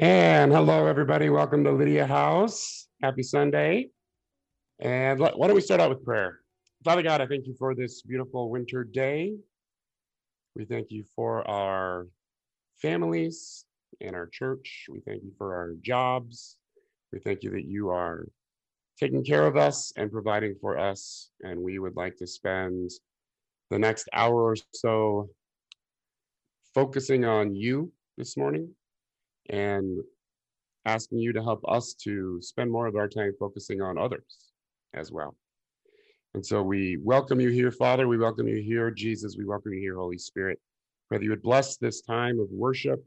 And hello, everybody. Welcome to Lydia House. Happy Sunday. And let- why don't we start out with prayer? Father God, I thank you for this beautiful winter day. We thank you for our families and our church. We thank you for our jobs. We thank you that you are taking care of us and providing for us. And we would like to spend the next hour or so focusing on you this morning and asking you to help us to spend more of our time focusing on others as well. And so we welcome you here, Father. We welcome you here, Jesus. We welcome you here, Holy Spirit. Whether you would bless this time of worship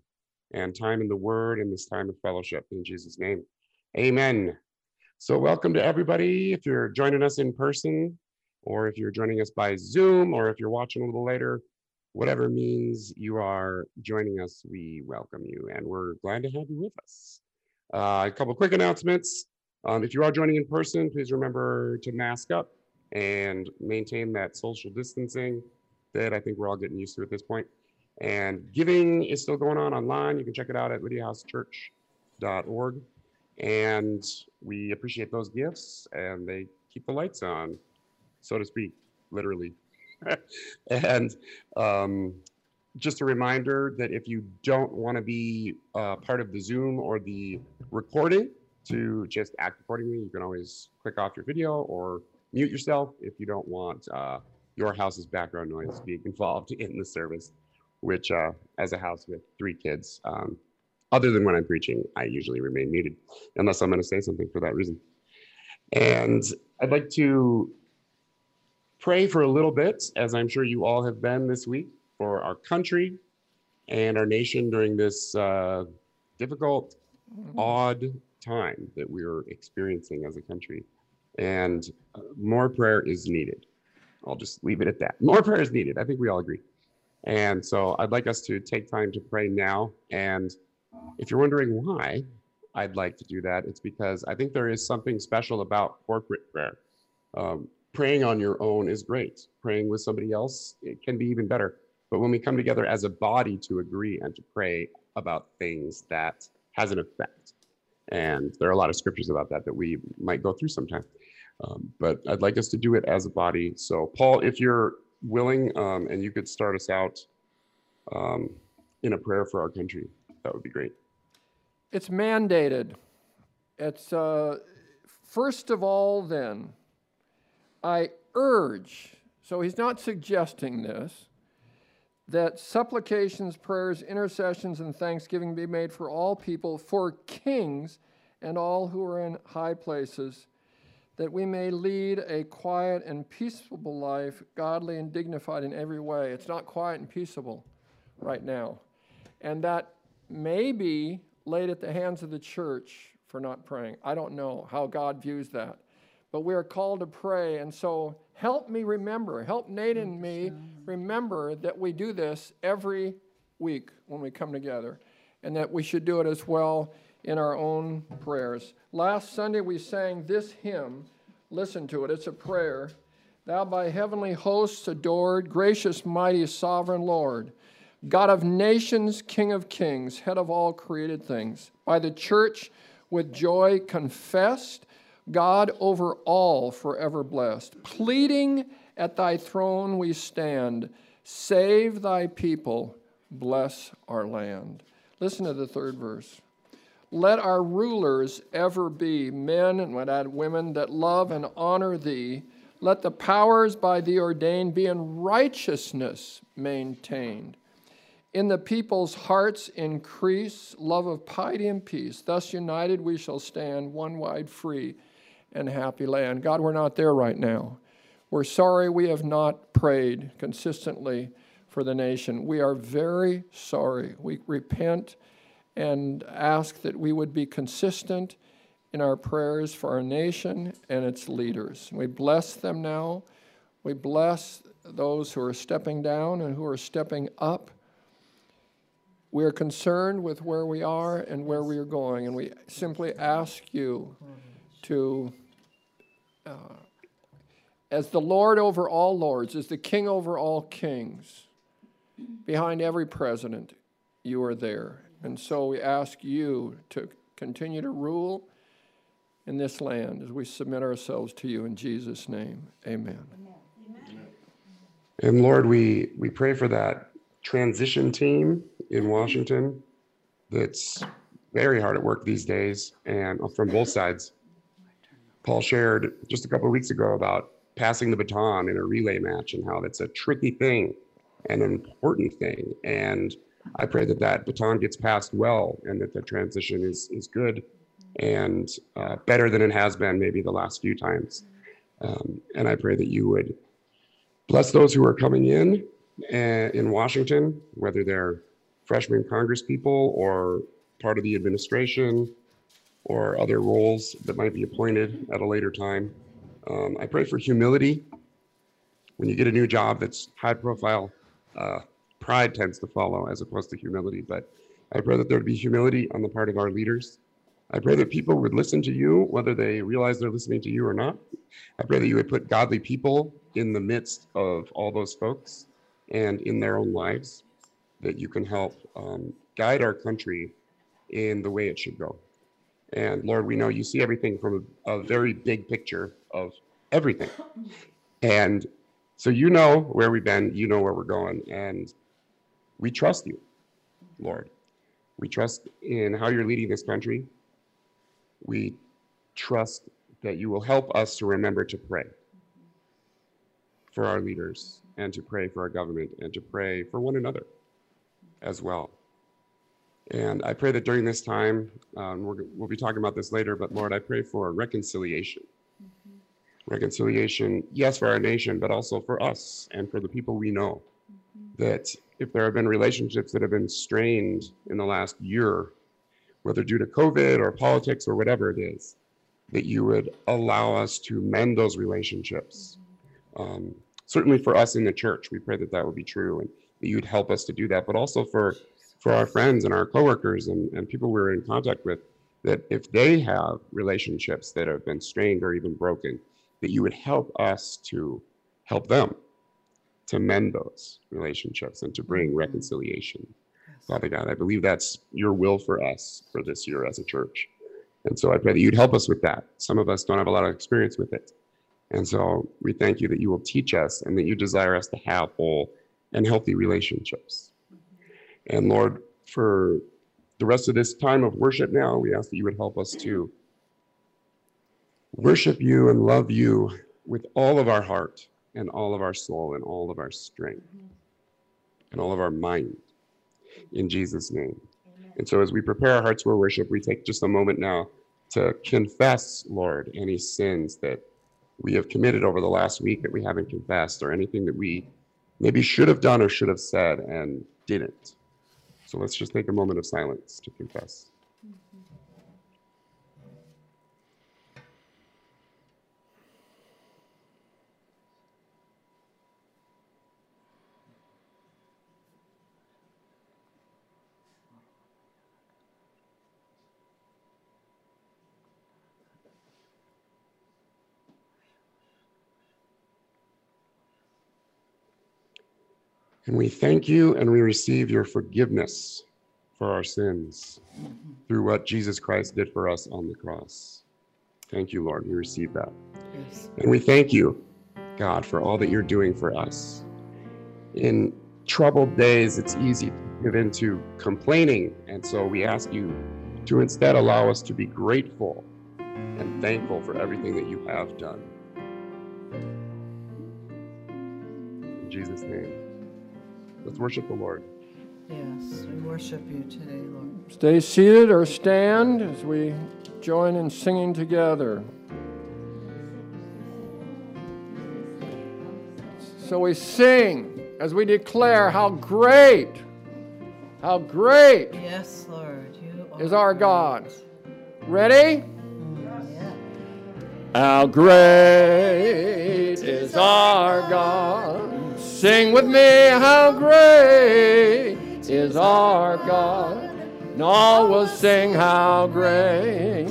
and time in the Word and this time of fellowship in Jesus' name. Amen. So, welcome to everybody. If you're joining us in person, or if you're joining us by Zoom, or if you're watching a little later, whatever means you are joining us, we welcome you and we're glad to have you with us. Uh, a couple quick announcements. Um, if you are joining in person, please remember to mask up and maintain that social distancing that I think we're all getting used to at this point. And giving is still going on online. You can check it out at lydiahousechurch.org. And we appreciate those gifts and they keep the lights on, so to speak, literally. And um, just a reminder that if you don't want to be uh, part of the Zoom or the recording to just act accordingly, you can always click off your video or mute yourself if you don't want uh, your house's background noise being involved in the service, which, uh, as a house with three kids, um, other than when I'm preaching, I usually remain muted unless I'm going to say something for that reason. And I'd like to pray for a little bit, as I'm sure you all have been this week, for our country and our nation during this uh, difficult, odd time that we're experiencing as a country. And uh, more prayer is needed. I'll just leave it at that. More prayer is needed. I think we all agree. And so I'd like us to take time to pray now. And if you're wondering why I'd like to do that, it's because I think there is something special about corporate prayer. Um, praying on your own is great. Praying with somebody else, it can be even better. But when we come together as a body to agree and to pray about things, that has an effect. And there are a lot of scriptures about that that we might go through sometime. Um, but I'd like us to do it as a body. So, Paul, if you're willing um, and you could start us out um, in a prayer for our country, that would be great. It's mandated. It's uh, first of all, then, I urge, so he's not suggesting this, that supplications, prayers, intercessions, and thanksgiving be made for all people, for kings and all who are in high places, that we may lead a quiet and peaceable life, godly and dignified in every way. It's not quiet and peaceable right now. And that may be laid at the hands of the church for not praying. I don't know how God views that. But we are called to pray. And so help me remember, help Nate and me remember that we do this every week when we come together and that we should do it as well in our own prayers. Last Sunday we sang this hymn. Listen to it, it's a prayer. Thou by heavenly hosts adored, gracious, mighty, sovereign Lord, God of nations, King of kings, head of all created things, by the church with joy confessed, God over all forever blessed. Pleading at thy throne we stand. Save thy people, bless our land. Listen to the third verse. Let our rulers ever be men, and would add women, that love and honor thee. Let the powers by thee ordained be in righteousness maintained. In the people's hearts increase love of piety and peace. Thus united we shall stand, one wide, free, and happy land. God, we're not there right now. We're sorry we have not prayed consistently for the nation. We are very sorry. We repent and ask that we would be consistent in our prayers for our nation and its leaders. We bless them now. We bless those who are stepping down and who are stepping up. We are concerned with where we are and where we are going, and we simply ask you to, uh, as the Lord over all lords, as the King over all kings, behind every president, you are there. And so we ask you to continue to rule in this land as we submit ourselves to you in Jesus' name. Amen. And Lord, we, we pray for that transition team in Washington that's very hard at work these days and from both sides. Paul shared just a couple of weeks ago about passing the baton in a relay match and how that's a tricky thing and an important thing. And I pray that that baton gets passed well and that the transition is, is good and uh, better than it has been maybe the last few times. Um, and I pray that you would bless those who are coming in uh, in Washington, whether they're freshman Congress people or part of the administration or other roles that might be appointed at a later time. Um, I pray for humility. When you get a new job that's high profile, uh, pride tends to follow as opposed to humility. But I pray that there would be humility on the part of our leaders. I pray that people would listen to you, whether they realize they're listening to you or not. I pray that you would put godly people in the midst of all those folks and in their own lives, that you can help um, guide our country in the way it should go. And Lord, we know you see everything from a, a very big picture of everything. And so you know where we've been, you know where we're going, and we trust you, Lord. We trust in how you're leading this country. We trust that you will help us to remember to pray for our leaders and to pray for our government and to pray for one another as well. And I pray that during this time, um, we will be talking about this later, but Lord, I pray for reconciliation. Mm-hmm. Reconciliation, yes, for our nation, but also for us and for the people we know. Mm-hmm. That if there have been relationships that have been strained in the last year, whether due to COVID or politics or whatever it is, that you would allow us to mend those relationships. Mm-hmm. Um, certainly for us in the church, we pray that that would be true and that you'd help us to do that, but also for for our friends and our coworkers and, and people we're in contact with that if they have relationships that have been strained or even broken, that you would help us to help them to mend those relationships and to bring mm-hmm. reconciliation. Yes. Father God, I believe that's your will for us for this year as a church. And so I pray that you'd help us with that. Some of us don't have a lot of experience with it. And so we thank you that you will teach us and that you desire us to have whole and healthy relationships. And Lord, for the rest of this time of worship now, we ask that you would help us to worship you and love you with all of our heart and all of our soul and all of our strength and all of our mind in Jesus' name. Amen. And so as we prepare our hearts for worship, we take just a moment now to confess, Lord, any sins that we have committed over the last week that we haven't confessed or anything that we maybe should have done or should have said and didn't. So let's just take a moment of silence to confess. And we thank you and we receive your forgiveness for our sins through what Jesus Christ did for us on the cross. Thank you, Lord. We receive that. Yes. And we thank you, God, for all that you're doing for us. In troubled days, it's easy to give into complaining. And so we ask you to instead allow us to be grateful and thankful for everything that you have done. In Jesus' name. Let's worship the Lord. Yes, we worship you today, Lord. Stay seated or stand as we join in singing together. So we sing as we declare how great, how great yes, Lord, you is our God. Ready? Mm, yeah. How great is our God. Sing with me, how great is our God. And all will sing, how great,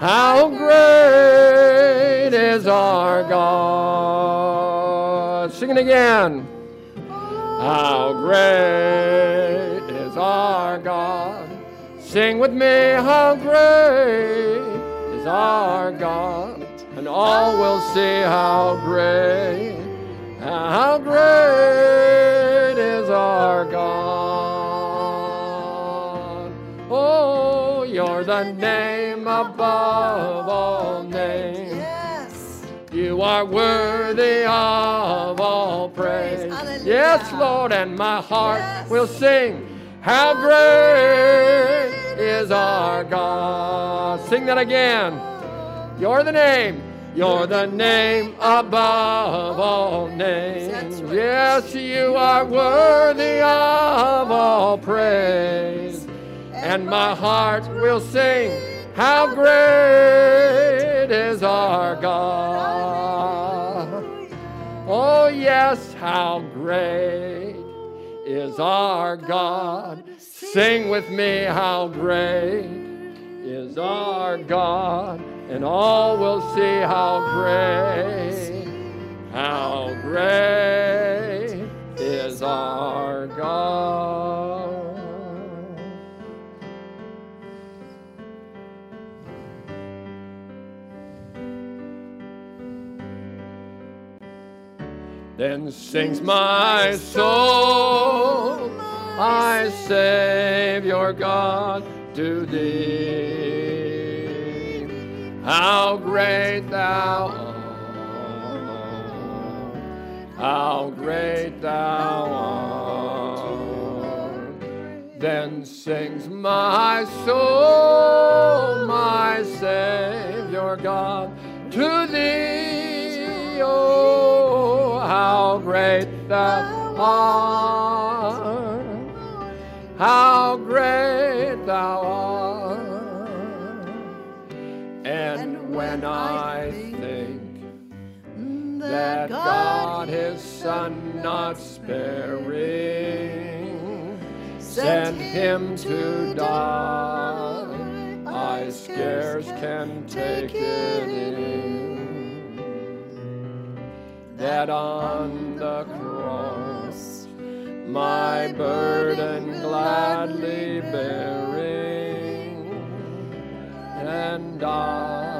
how great is our God. Sing it again. How great is our God. Sing with me, how great is our God, and all will see how great, how great is our God. Oh, you're the name above all names. Yes. You are worthy of all praise. Hallelujah. Yes, Lord, and my heart Yes. will sing. How great is our God. Sing that again. Oh. You're the name. You're the name above all names. Yes, you are worthy of all praise. And my heart will sing. How great is our God. Oh, yes, how great is our oh, God. Sing with me, how great is our God. And all will see how great, how great is our God. Then sings my soul, I my Savior God, to thee. How great thou art, how great thou art. Then sings my soul, my Savior God, to thee. Oh, how great thou art, how great thou art. And I think that God his Son not sparing sent him to die, I scarce can take it in. That on the cross my burden gladly bearing. and died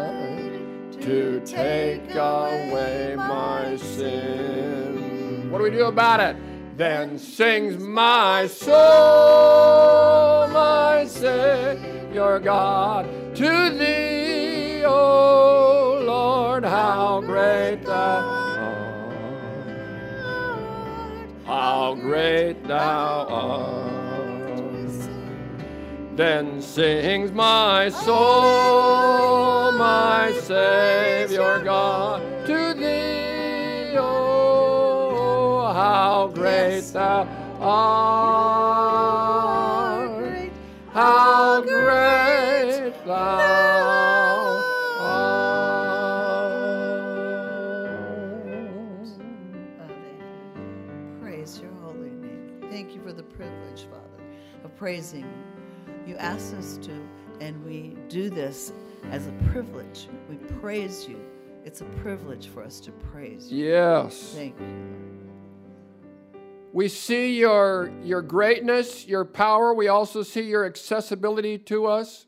to take away my sin. What do we do about it? Then sings my soul, my Savior God, to thee, O Lord, how great thou art. How great thou art. Then sings my soul, my Savior God, to thee, oh, how great thou art, how great thou art. Praise your holy name. Thank you for the privilege, Father, of praising you. Asked us to, and we do this as a privilege. We praise you. It's a privilege for us to praise you. Yes. Thank you. We see your, your greatness, your power. We also see your accessibility to us.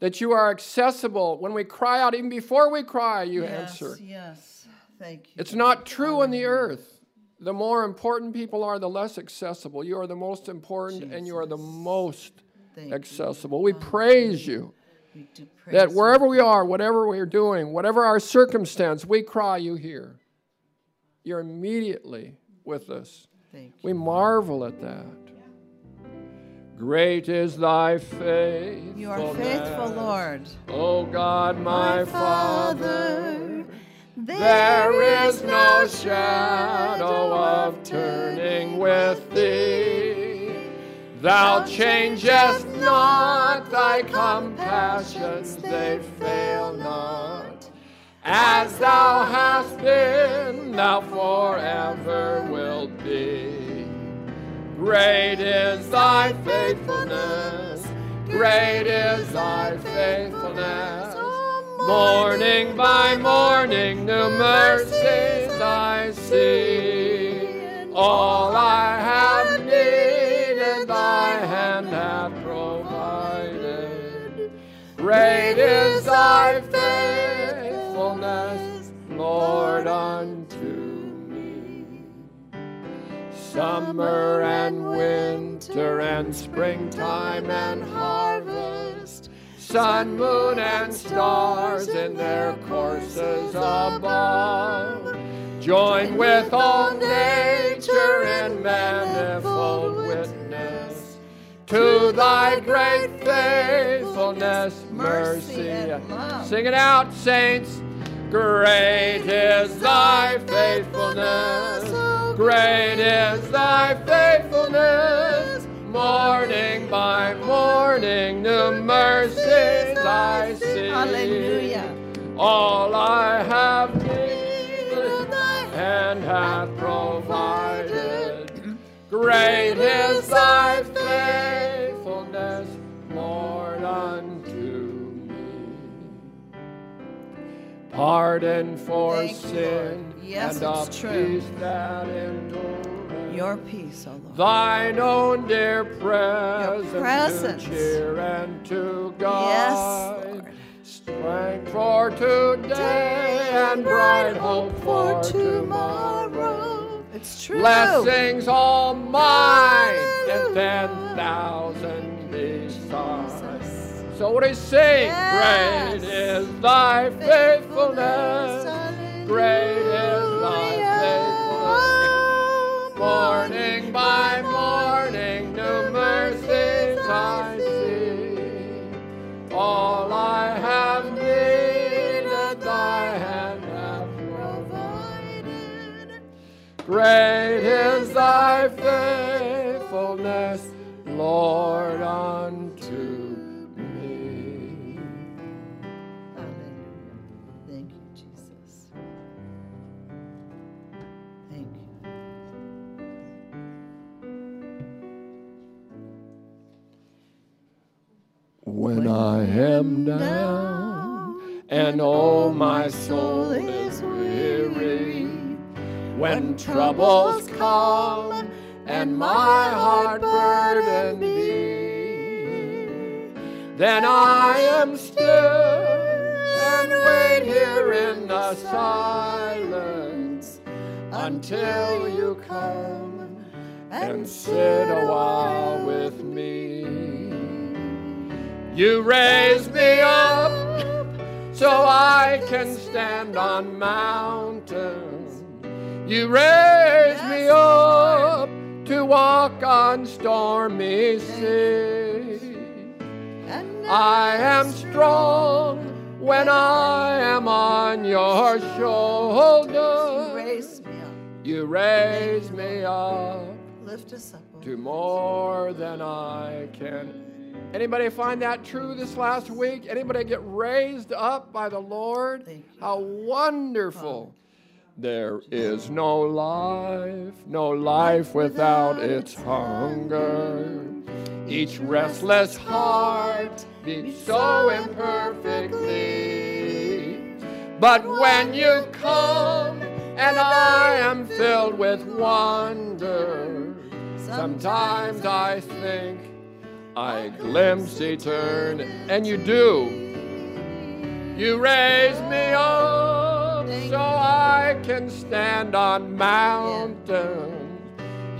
That you are accessible. When we cry out, even before we cry, you yes, answer. Yes. Thank you. It's not true on the earth. The more important people are, the less accessible. You are the most important and you are the most Thank you. accessible. We praise you We that wherever we are, whatever we're doing, whatever our circumstance, we cry, you hear. You're immediately with us. Thank you. We marvel at that. Great is thy faith. You are faithful, Lord. O God, my Father. There There is no shadow of turning with thee. Thou changest not thy compassions, they fail not. As thou hast been, thou forever wilt be. Great is thy faithfulness, great is thy faithfulness. Morning by morning, new mercies I see. All I Great is thy faithfulness, Lord, unto me. Summer and winter and springtime and harvest, sun, moon, and stars in their courses above. Join with all nature in manifold witness to thy great faithfulness, mercy, and love. Sing it out, saints. Great is thy faithfulness. Great is thy faithfulness. Morning by morning, new mercies I see. Hallelujah. All I have needed and hath provided. Great is thy Pardon for Thank sin Lord. Yes, and a it's true. peace that endureth. Your peace, O Lord. Thine own dear presence, presence. to cheer and to God. Yes. Lord. Strength for today and bright hope for tomorrow. It's true. Blessings all mine and ten Hallelujah. beside. So what is saying? Yes. Great is thy faithfulness. Great is thy faithfulness. Morning by morning, new mercies I see. All I have needed, thy hand hath provided. Great is thy faithfulness, Lord, unto When I am down and all my soul is weary, when troubles come and my heart burden be, then I am still and wait here in the silence until you come and sit a while with me. You raise me up so I can stand on mountains. You raise me up to walk on stormy seas. I am strong when I am on your shoulder. raise me up. You raise me up Lift us up. To more than I can. Anybody find that true this last week? Anybody get raised up by the Lord? How wonderful. There is no life, no life without its hunger. Each restless heart beats so imperfectly. But when you come and I am filled with wonder, sometimes I think I glimpse eternity. And you do. You raise me up so I can stand on mountains.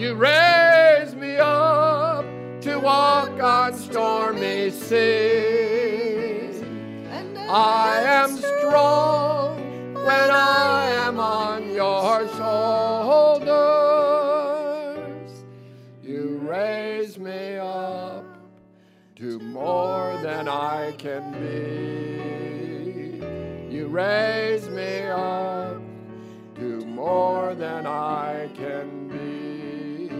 You raise me up to walk on stormy seas. I am strong when I am on your shoulders. More than I can be. You raise me up to more than I can be.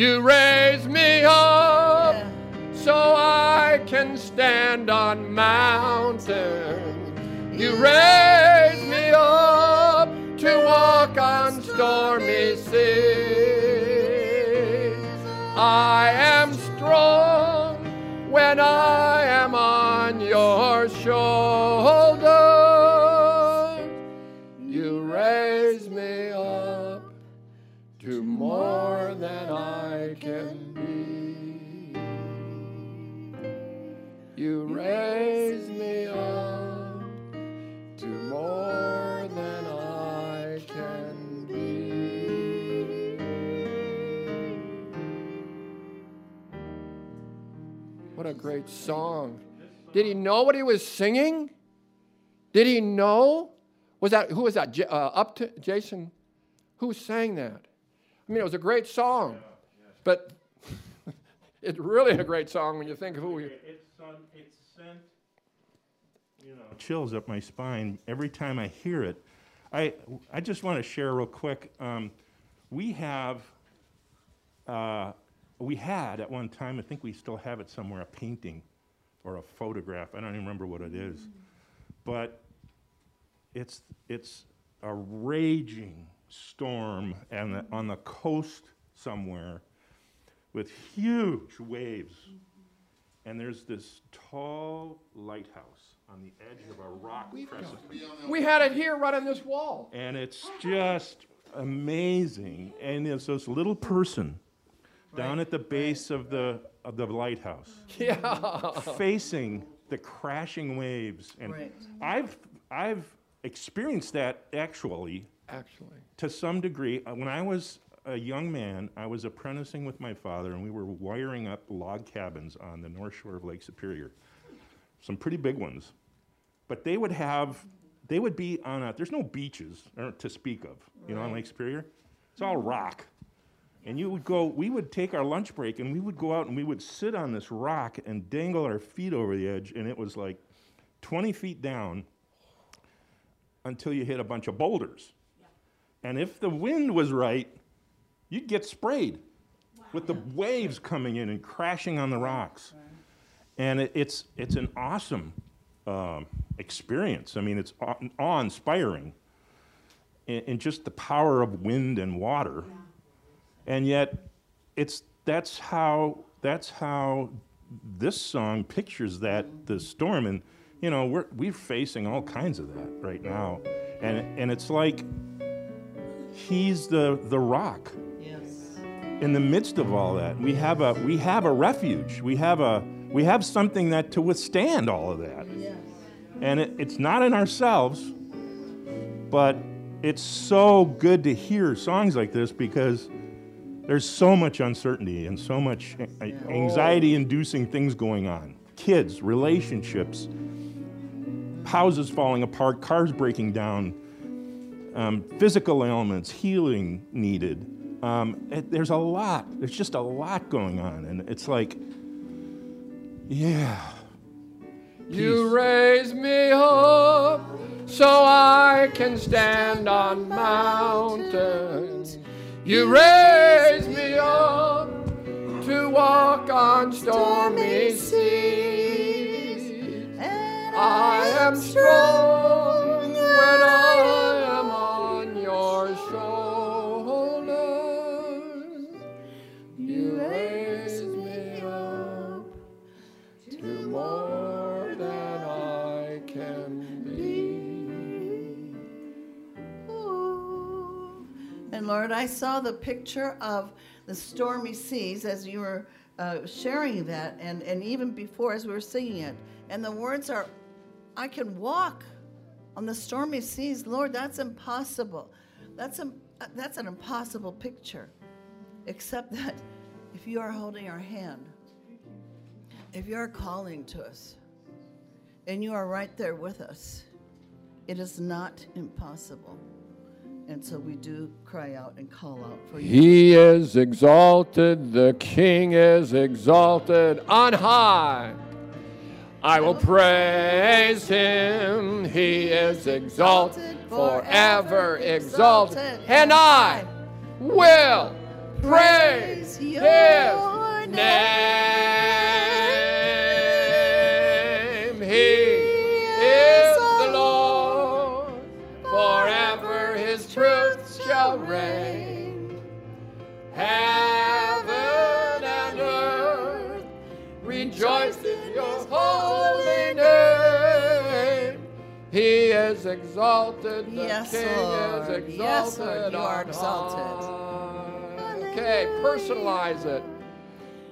You raise me up so I can stand on mountains. You raise me up to walk on stormy seas. I am strong when I am on your shoulders. You raise me up to more than I can be. You raise raise a great song. Did he know what he was singing? Did he know? Was that who was that? J- uh, up to Jason? Who sang that? I mean, it was a great song, but it's really a great song when you think of who it's sent, you know. Chills up my spine every time I hear it. I, I just want to share real quick. Um, we have, uh, we had at one time, I think we still have it somewhere, a painting or a photograph. I don't even remember what it is. Mm. But it's, it's a raging storm and the, on the coast somewhere with huge waves. Mm-hmm. And there's this tall lighthouse on the edge of a rock precipice. We had it here right on this wall. And it's just amazing. And there's this little person down at the base of the, of the lighthouse Yeah. facing the crashing waves. And Right. I've, I've experienced that actually Actually. to some degree. Uh, When I was a young man, I was apprenticing with my father, and we were wiring up log cabins on the north shore of Lake Superior. Some pretty big ones. But they would have, they would be on a, there's no beaches uh, to speak of, you know, on Lake Superior. It's all rock. And you would go, we would take our lunch break and we would go out and we would sit on this rock and dangle our feet over the edge, and it was like 20 feet down until you hit a bunch of boulders. And if the wind was right, you'd get sprayed with the waves coming in and crashing on the rocks. And it, it's, it's an awesome um, experience. I mean, it's awe- awe-inspiring in, in just the power of wind and water. And yet, it's, that's, how, that's how this song pictures that, the storm. And, you know, we're, we're facing all kinds of that right now. And, and it's like he's the, the rock Yes. in the midst of all that. We have a we have a refuge. We have a we have something that to withstand all of that. Yes. And it, it's not in ourselves, but it's so good to hear songs like this because there's so much uncertainty and so much anxiety inducing things going on. Kids, relationships, houses falling apart, cars breaking down, um, physical ailments, healing needed. Um, it- there's a lot. There's just a lot going on, and it's like, yeah, You raise me up so I can stand on mountains. You raise me up to walk on stormy seas. I am strong when I Lord, I saw the picture of the stormy seas as you were uh, sharing that, and, and even before as we were singing it. And the words are, I can walk on the stormy seas. Lord, that's impossible. That's, a, that's an impossible picture, except that if you are holding our hand, if you are calling to us, and you are right there with us, it is not impossible. And so we do cry out and call out for you. He is exalted, the King is exalted on high. I will praise him, he is exalted, forever exalted, and I will praise his name. He is exalted, the Yes, King Lord. is exalted. Yes, Lord, you are exalted. high. Okay, personalize it.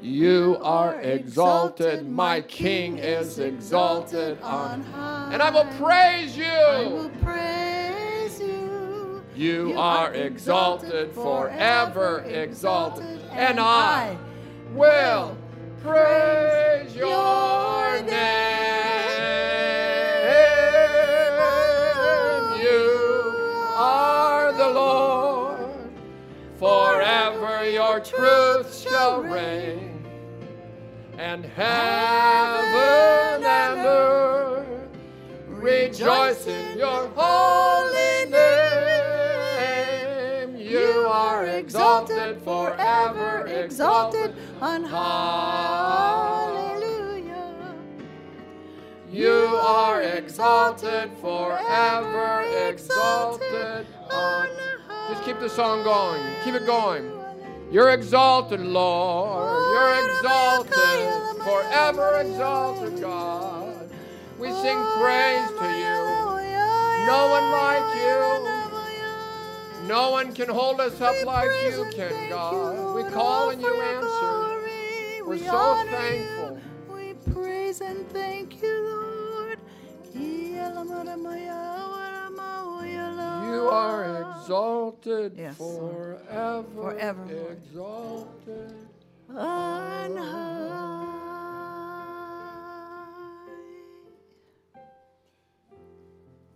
You are exalted, my King is exalted on high. And I will praise I will you. praise you. You are exalted, forever exalted, and I will praise your name. Your truth shall reign, and heaven and earth rejoice in your holy name. You are exalted, forever exalted on hallelujah. You are exalted, forever exalted on. Just keep the song going. Keep it going. You're exalted, Lord. You're exalted, forever exalted, God. We sing praise to you. No one like you. No one can hold us up like you can, God. We call and you answer. We're so thankful. We praise and thank you, Lord. You are exalted Yes, forever, Forever, exalted. on high.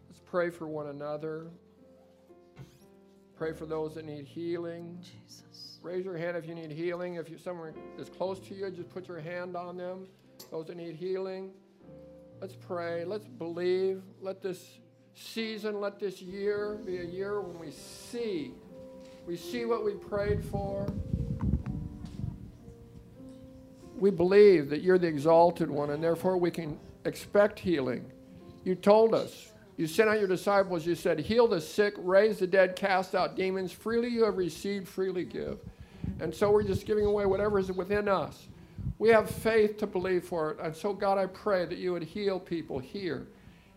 Let's pray for one another. Pray for those that need healing. Jesus. Raise your hand if you need healing. If you someone is close to you, just put your hand on them. Those that need healing. Let's pray. Let's believe. Let this season, let this year be a year when we see. We see what we prayed for. We believe that you're the exalted one, and therefore we can expect healing. You told us. You sent out your disciples. You said, Heal the sick, raise the dead, cast out demons. Freely you have received, freely give. And so we're just giving away whatever is within us. We have faith to believe for it. And so, God, I pray that you would heal people here.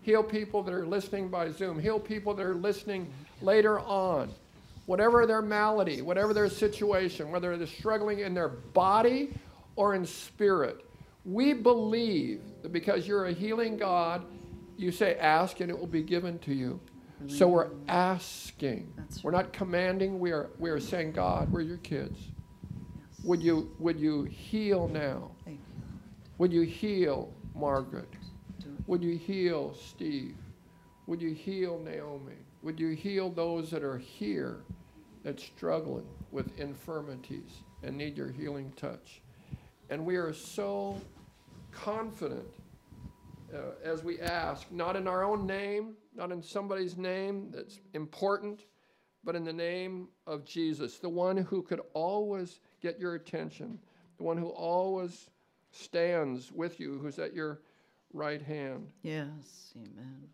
Heal people that are listening by Zoom. Heal people that are listening later on. Whatever their malady, whatever their situation, whether they're struggling in their body or in spirit, we believe that because you're a healing God, you say, ask and it will be given to you. So we're asking. That's We're not commanding. We are, we are saying, God, we're your kids. Would you, would you heal now? You. Would you heal Margaret? Would you heal Steve? Would you heal Naomi? Would you heal those that are here that's struggling with infirmities and need your healing touch? And we are so confident uh, as we ask, not in our own name, not in somebody's name that's important, but in the name of Jesus, the one who could always get your attention, the one who always stands with you, who's at your right hand. Yes, amen.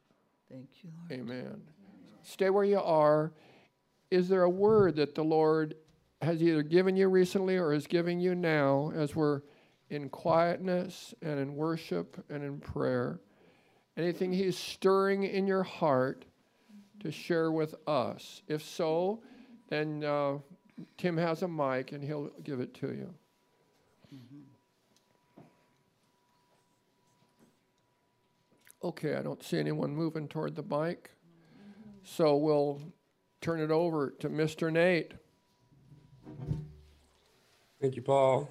Thank you, Lord. Amen. Stay where you are. Is there a word that the Lord has either given you recently or is giving you now as we're in quietness and in worship and in prayer? Anything He's stirring in your heart to share with us? If so, then uh, Tim has a mic and he'll give it to you. Okay, I don't see anyone moving toward the mic. So we'll turn it over to Mr. Nate. Thank you, Paul.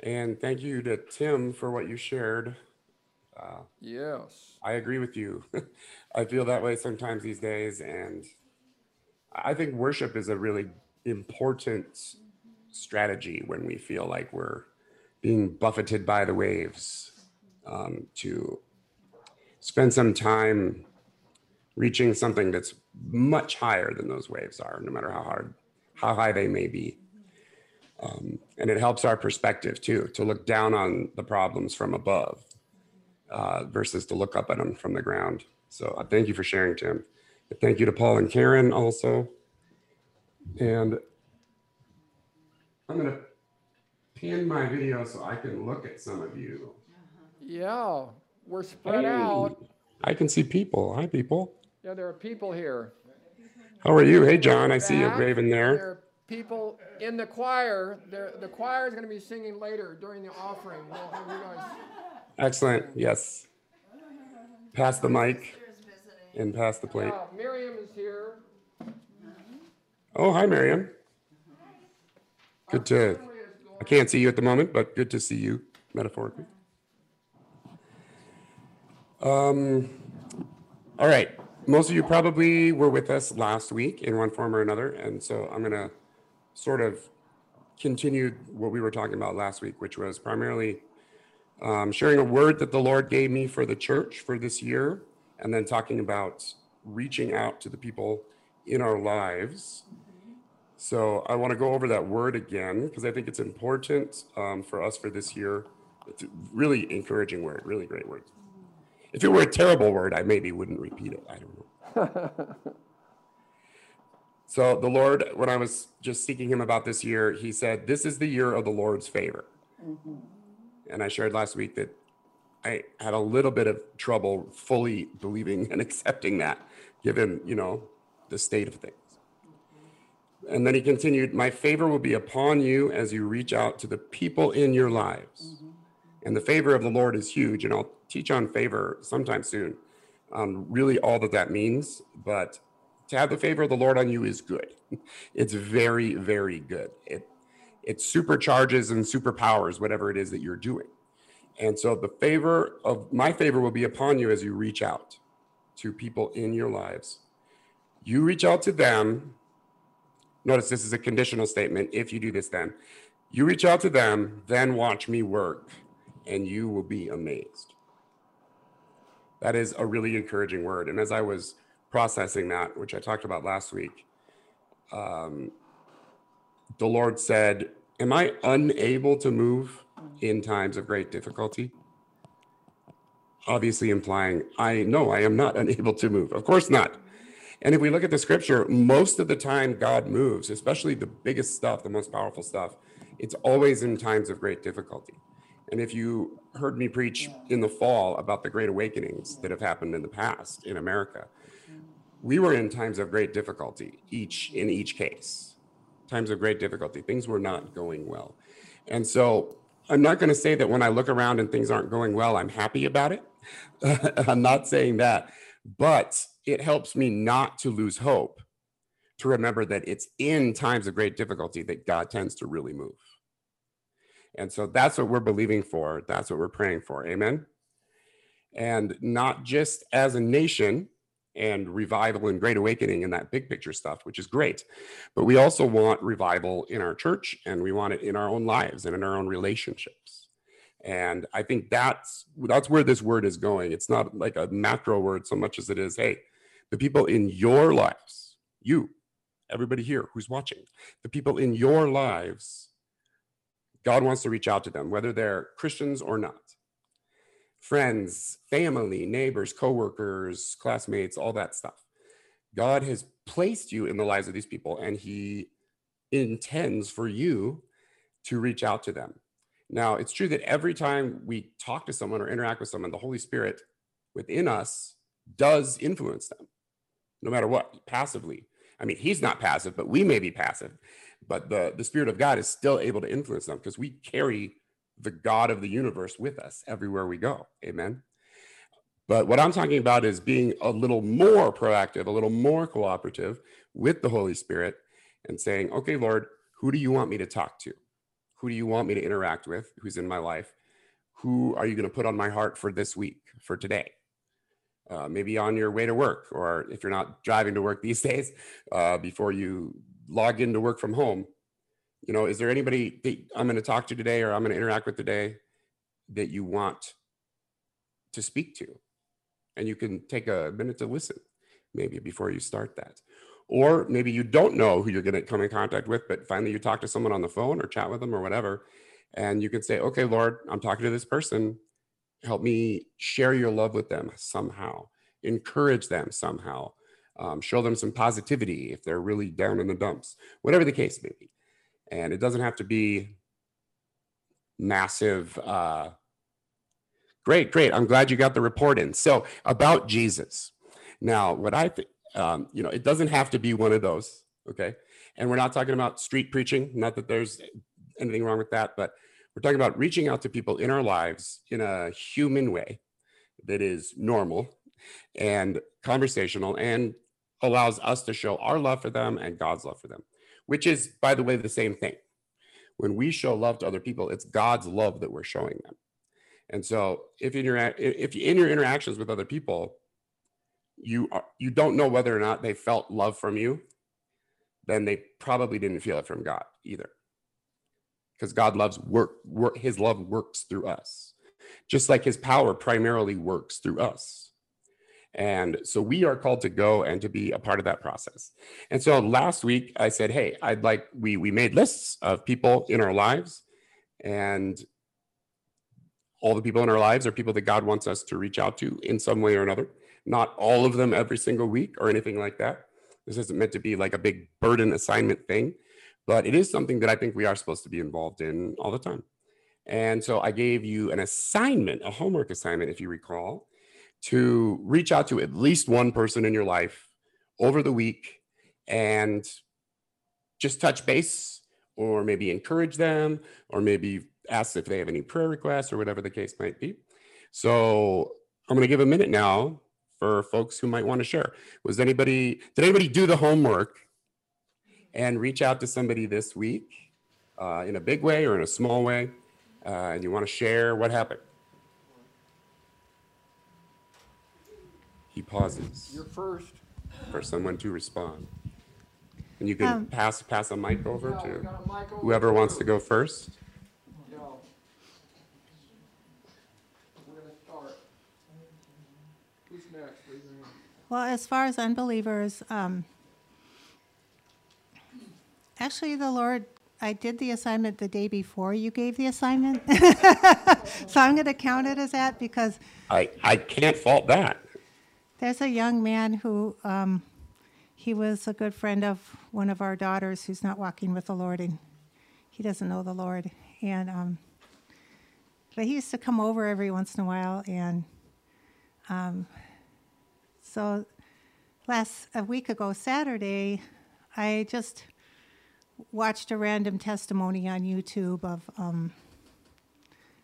And thank you to Tim for what you shared. Yes. I agree with you. I feel that way sometimes these days. And I think worship is a really important strategy when we feel like we're being buffeted by the waves um, to spend some time reaching something that's much higher than those waves are, no matter how hard, how high they may be. Um, and it helps our perspective too, to look down on the problems from above uh, versus to look up at them from the ground. So uh, thank you for sharing, Tim. Thank you to Paul and Karen also. And I'm to pin my video so I can look at some of you. Yeah, we're spread Hey, out. I can see people. Hi, people. Yeah, there are people here. How are you? Hey, John. I see you waving there. There are people in the choir, the, the choir is going to be singing later during the offering. We'll guys. Excellent. Yes. Pass the mic and pass the plate. Uh, Miriam is here. Oh, hi, Miriam. Good to, I can't see you at the moment, but good to see you metaphorically. Um, all right. Most of you probably were with us last week in one form or another. And so I'm going to sort of continue what we were talking about last week, which was primarily um, sharing a word that the Lord gave me for the church for this year, and then talking about reaching out to the people in our lives. So I want to go over that word again because I think it's important um, for us for this year. It's a really encouraging word, really great word. If it were a terrible word, I maybe wouldn't repeat it. I don't know. so the Lord, when I was just seeking Him about this year, He said, "This is the year of the Lord's favor." Mm-hmm. And I shared last week that I had a little bit of trouble fully believing and accepting that, given you know the state of things. And then he continued, My favor will be upon you as you reach out to the people in your lives. Mm-hmm. And the favor of the Lord is huge. And I'll teach on favor sometime soon, um, really all that that means. But to have the favor of the Lord on you is good. It's very, very good. It, it supercharges and superpowers whatever it is that you're doing. And so the favor of my favor will be upon you as you reach out to people in your lives. You reach out to them Notice this is a conditional statement. If you do this, then you reach out to them, then watch me work, and you will be amazed. That is a really encouraging word. And as I was processing that, which I talked about last week, um, the Lord said, Am I unable to move in times of great difficulty? Obviously, implying I know I am not unable to move. Of course not. And if we look at the scripture, most of the time God moves, especially the biggest stuff, the most powerful stuff, it's always in times of great difficulty. And if you heard me preach in the fall about the great awakenings that have happened in the past in America, we were in times of great difficulty each in each case. Times of great difficulty. Things were not going well. And so I'm not going to say that when I look around and things aren't going well, I'm happy about it. I'm not saying that. But it helps me not to lose hope, to remember that it's in times of great difficulty that God tends to really move. And so that's what we're believing for. That's what we're praying for. Amen. And not just as a nation and revival and great awakening and that big picture stuff, which is great, but we also want revival in our church and we want it in our own lives and in our own relationships. And I think that's that's where this word is going. It's not like a macro word so much as it is, hey, the people in your lives, you, everybody here who's watching, the people in your lives, God wants to reach out to them, whether they're Christians or not. Friends, family, neighbors, coworkers, classmates, all that stuff. God has placed you in the lives of these people and he intends for you to reach out to them. Now, it's true that every time we talk to someone or interact with someone, the Holy Spirit within us does influence them no matter what, passively. I mean, he's not passive, but we may be passive. But the, the Spirit of God is still able to influence them because we carry the God of the universe with us everywhere we go. Amen. But what I'm talking about is being a little more proactive, a little more cooperative with the Holy Spirit and saying, okay, Lord, who do you want me to talk to? Who do you want me to interact with? Who's in my life? Who are you going to put on my heart for this week, for today? uh, maybe on your way to work, or if you're not driving to work these days, uh, before you log in to work from home. You know, is there anybody that I'm going to talk to today or I'm going to interact with today that you want to speak to? And you can take a minute to listen, maybe before you start that. Or maybe you don't know who you're going to come in contact with, but finally you talk to someone on the phone or chat with them or whatever. And you can say, okay, Lord, I'm talking to this person help me share your love with them somehow encourage them somehow um, show them some positivity if they're really down in the dumps whatever the case may be. And it doesn't have to be massive uh, great great. I'm glad you got the report in. So about jesus. Now what i think um, you know it doesn't have to be one of those okay? And we're not talking about street preaching, not that there's anything wrong with that, but we're talking about reaching out to people in our lives in a human way that is normal and conversational and allows us to show our love for them and God's love for them, which is, by the way, the same thing. When we show love to other people, it's God's love that we're showing them. And so, if in your if in your interactions with other people, you are, you don't know whether or not they felt love from you, then they probably didn't feel it from God either. Because God loves work, work his love works through us. Just like his power primarily works through us. And so we are called to go and to be a part of that process. And so last week I said, "Hey, I'd like we we made lists of people in our lives and all the people in our lives are people that God wants us to reach out to in some way or another. Not all of them every single week or anything like that. This isn't meant to be like a big burden assignment thing, but it is something that I think we are supposed to be involved in all the time. And so I gave you an assignment, a homework assignment, if you recall, to reach out to at least one person in your life over the week and just touch base or maybe encourage them or maybe ask if they have any prayer requests or whatever the case might be. So I'm going to give a minute now for folks who might want to share. Was anybody, did anybody do the homework and reach out to somebody this week uh, in a big way or in a small way? Uh, and you want to share what happened? He pauses. You're first. For someone to respond. And you can Um, pass pass a mic over Yeah, to mic over whoever wants to go first. Yeah. We're gonna start. Who's next? Raise your hand. Well, as far as unbelievers, um, actually, the Lord, I did the assignment the day before you gave the assignment. so I'm going to count it as that because I I can't fault that. There's a young man who um, he was a good friend of one of our daughters who's not walking with the Lord, and he doesn't know the Lord. And um, but he used to come over every once in a while, and um, so last a week ago Saturday, I just watched a random testimony on YouTube of um,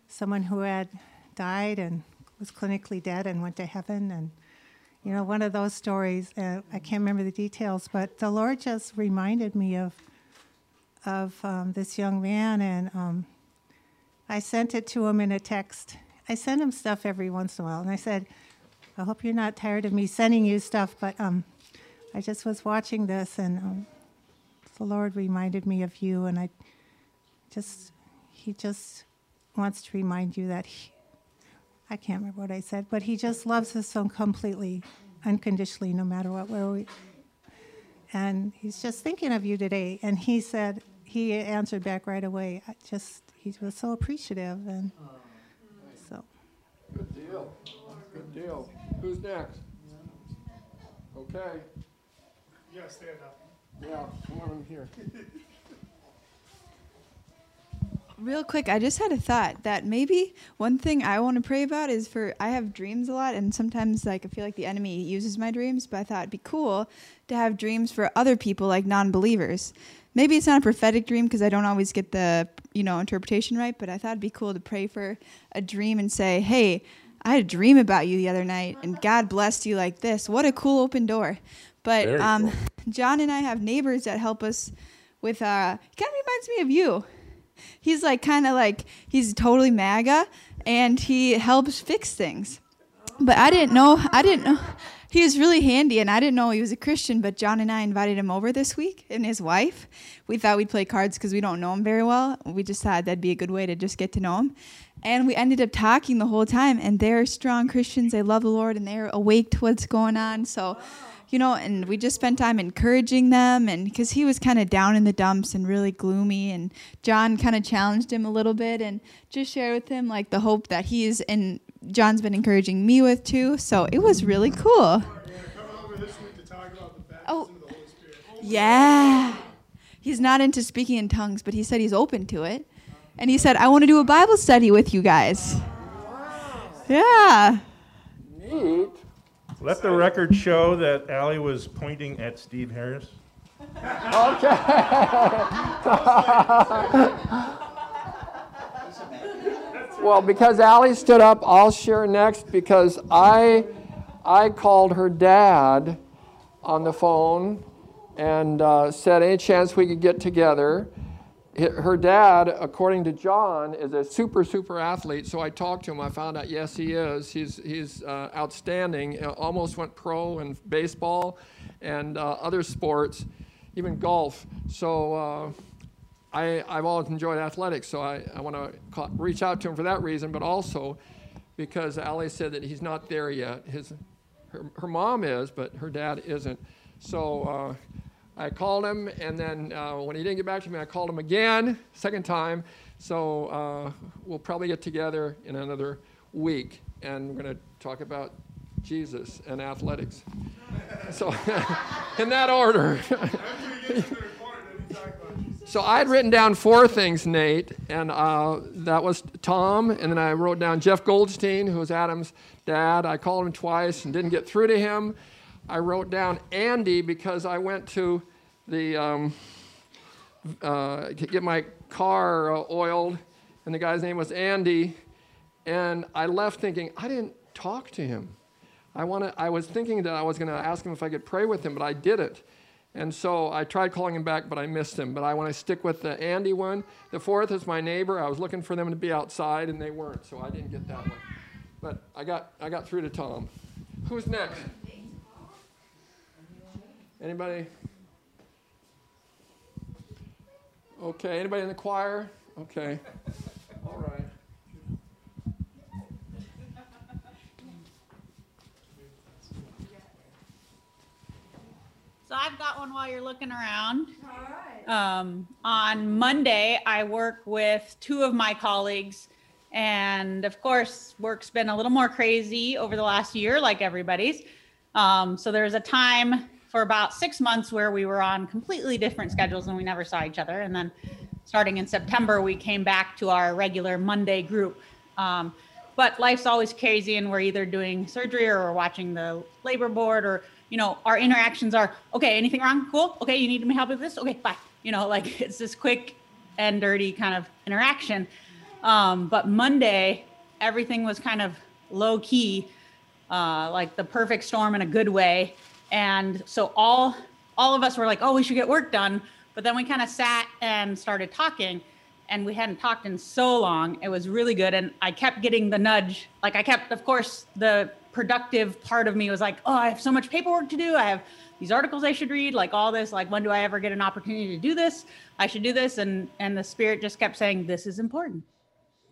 someone who had died and was clinically dead and went to heaven and you know one of those stories uh, i can't remember the details but the lord just reminded me of of um, this young man and um, i sent it to him in a text. I send him stuff every once in a while and i said i hope you're not tired of me sending you stuff but um, i just was watching this and um, the lord reminded me of you and i just he just wants to remind you that he, I can't remember what I said, but he just loves us so completely, unconditionally, no matter what, where we. And he's just thinking of you today. And he said, he answered back right away. I just, he was so appreciative. And so, Good deal. Good deal. Who's next? Okay. Yeah, stand up. Yeah, come on here. Real quick, I just had a thought that maybe one thing I want to pray about is for I have dreams a lot, and sometimes like I feel like the enemy uses my dreams. But I thought it'd be cool to have dreams for other people, like non-believers. Maybe it's not a prophetic dream because I don't always get the you know interpretation right. But I thought it'd be cool to pray for a dream and say, "Hey, I had a dream about you the other night, and God blessed you like this. What a cool open door!" But um. John and I have neighbors that help us with. Uh, kind of reminds me of you he's like kind of like he's totally MAGA and he helps fix things. But I didn't know I didn't know he was really handy and I didn't know he was a Christian. But John and I invited him over this week and his wife. We thought we'd play cards because we don't know him very well. We just thought that'd be a good way to just get to know him. And we ended up talking the whole time. And they're strong Christians. They love the Lord and they're awake to what's going on. So you know, and we just spent time encouraging them, and because he was kind of down in the dumps and really gloomy, and John kind of challenged him a little bit and just shared with him like the hope that he's and John's been encouraging me with too. So it was really cool. We're coming over this week to talk about the baptism Oh. of the Holy Spirit. Yeah, he's not into speaking in tongues, but he said he's open to it, and he said I want to do a Bible study with you guys. Yeah. Neat. Let the record show that Allie was pointing at Steve Harris. Okay. well, because Allie stood up, I'll share next because I, I called her dad on the phone and uh, said any chance we could get together. Her dad, according to John, is a super, super athlete. So I talked to him. I found out, yes, he is. He's, he's uh, outstanding. Almost went pro in baseball and uh, other sports, even golf. So uh, I, I've always enjoyed athletics, so I, I want to reach out to him for that reason, but also because Allie said that he's not there yet. His, her, her mom is, but her dad isn't. So uh, I called him, and then uh, when he didn't get back to me, I called him again, second time. So uh, we'll probably get together in another week, and we're going to talk about Jesus and athletics. So, in that order. So I had written down four things, Nate, and uh, that was Tom, and then I wrote down Jeff Goldstein, who was Adam's dad. I called him twice and didn't get through to him. I wrote down Andy because I went to the um, uh, get my car uh, oiled, and the guy's name was Andy, and I left thinking I didn't talk to him. I want I was thinking that I was going to ask him if I could pray with him, but I didn't. And so I tried calling him back, but I missed him. But I want to stick with the Andy one. The fourth is my neighbor. I was looking for them to be outside, and they weren't, so I didn't get that one. But I got I got through to Tom. Who's next? Anybody? Okay. Anybody in the choir? Okay. All right. So I've got one while you're looking around. Um, on Monday, I work with two of my colleagues. And of course, work's been a little more crazy over the last year, like everybody's. Um, so there's a time for about six months where we were on completely different schedules and we never saw each other. And then starting in September, we came back to our regular Monday group. Um, but life's always crazy, and we're either doing surgery or we're watching the labor board, or you know, our interactions are okay. Anything wrong? Cool. Okay, you need me help with this? Okay, bye. You know, like it's this quick and dirty kind of interaction. Um, but Monday, everything was kind of low key, uh, like the perfect storm in a good way. And so all all of us were like, oh, we should get work done. But then we kind of sat and started talking, and we hadn't talked in so long. It was really good, and I kept getting the nudge. Like I kept, of course, the productive part of me was like, oh, I have so much paperwork to do. I have these articles I should read, like all this. Like when do I ever get an opportunity to do this? I should do this, and and the spirit just kept saying, this is important.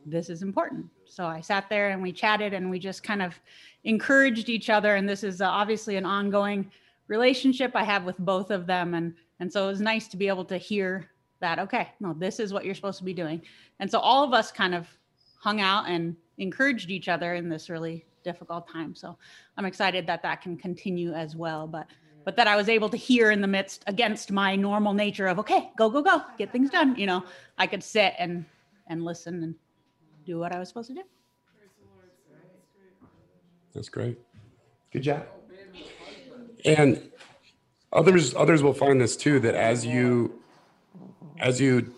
This is important. So I sat there and we chatted, and we just kind of encouraged each other. And this is uh, obviously an ongoing relationship I have with both of them, and and so it was nice to be able to hear that, okay, no, this is what you're supposed to be doing. And so all of us kind of hung out and encouraged each other in this really difficult time. So I'm excited that that can continue as well. But but that I was able to hear in the midst against my normal nature of okay, go go go, get things done. You know, I could sit and and listen and do what I was supposed to do. That's great. Good job. And others others will find this too that as you as you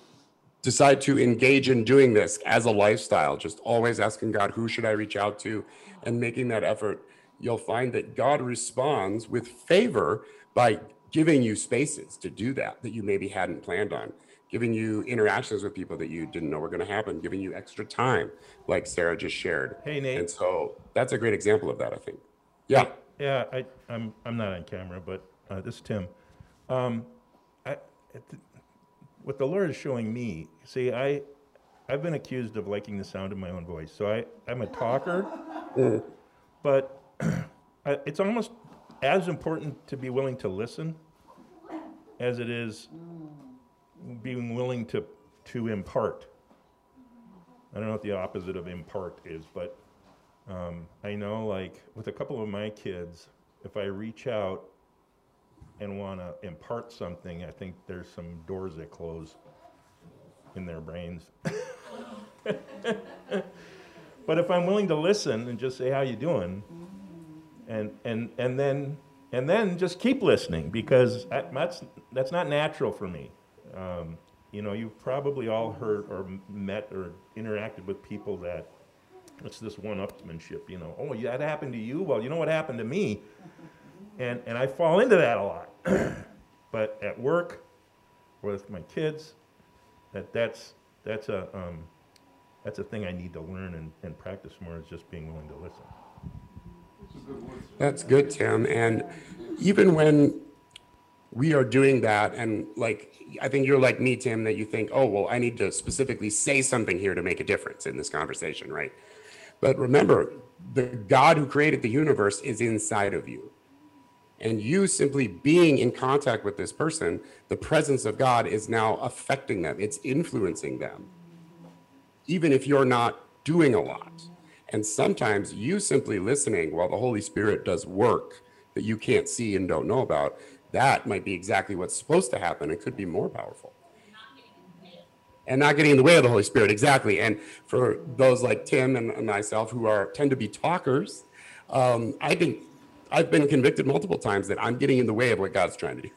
decide to engage in doing this as a lifestyle, just always asking God, who should I reach out to, and making that effort, you'll find that God responds with favor by giving you spaces to do that that you maybe hadn't planned on, giving you interactions with people that you didn't know were going to happen, giving you extra time, like Sarah just shared. Hey, Nate. And so that's a great example of that, I think. Yeah. Yeah, I, I'm, I'm not on camera, but uh, this is Tim. Um, I, what the Lord is showing me, see, I, I've been accused of liking the sound of my own voice. So I, I'm a talker, but I- it's almost as important to be willing to listen as it is being willing to, to impart. I don't know what the opposite of impart is, but um, I know, like, with a couple of my kids, if I reach out and want to impart something, I think there's some doors that close in their brains. but if I'm willing to listen and just say, "How you doing?" and and and then and then just keep listening because that, that's that's not natural for me. Um, you know, you've probably all heard or met or interacted with people that it's this one-upsmanship. You know, oh, that happened to you. Well, you know what happened to me, and and I fall into that a lot. but at work, with my kids, that that's that's a um, that's a thing I need to learn and, and practice more is just being willing to listen. That's good, Tim. And even when we are doing that, and like, I think you're like me, Tim, that you think, oh, well, I need to specifically say something here to make a difference in this conversation, right? But remember, the God who created the universe is inside of you. And you simply being in contact with this person, the presence of God is now affecting them, it's influencing them, even if you're not doing a lot. And sometimes you simply listening while the Holy Spirit does work that you can't see and don't know about, that might be exactly what's supposed to happen. It could be more powerful. And not getting in the way of the Holy Spirit, exactly. And for those like Tim and myself who are tend to be talkers, um, I think I've been convicted multiple times that I'm getting in the way of what God's trying to do.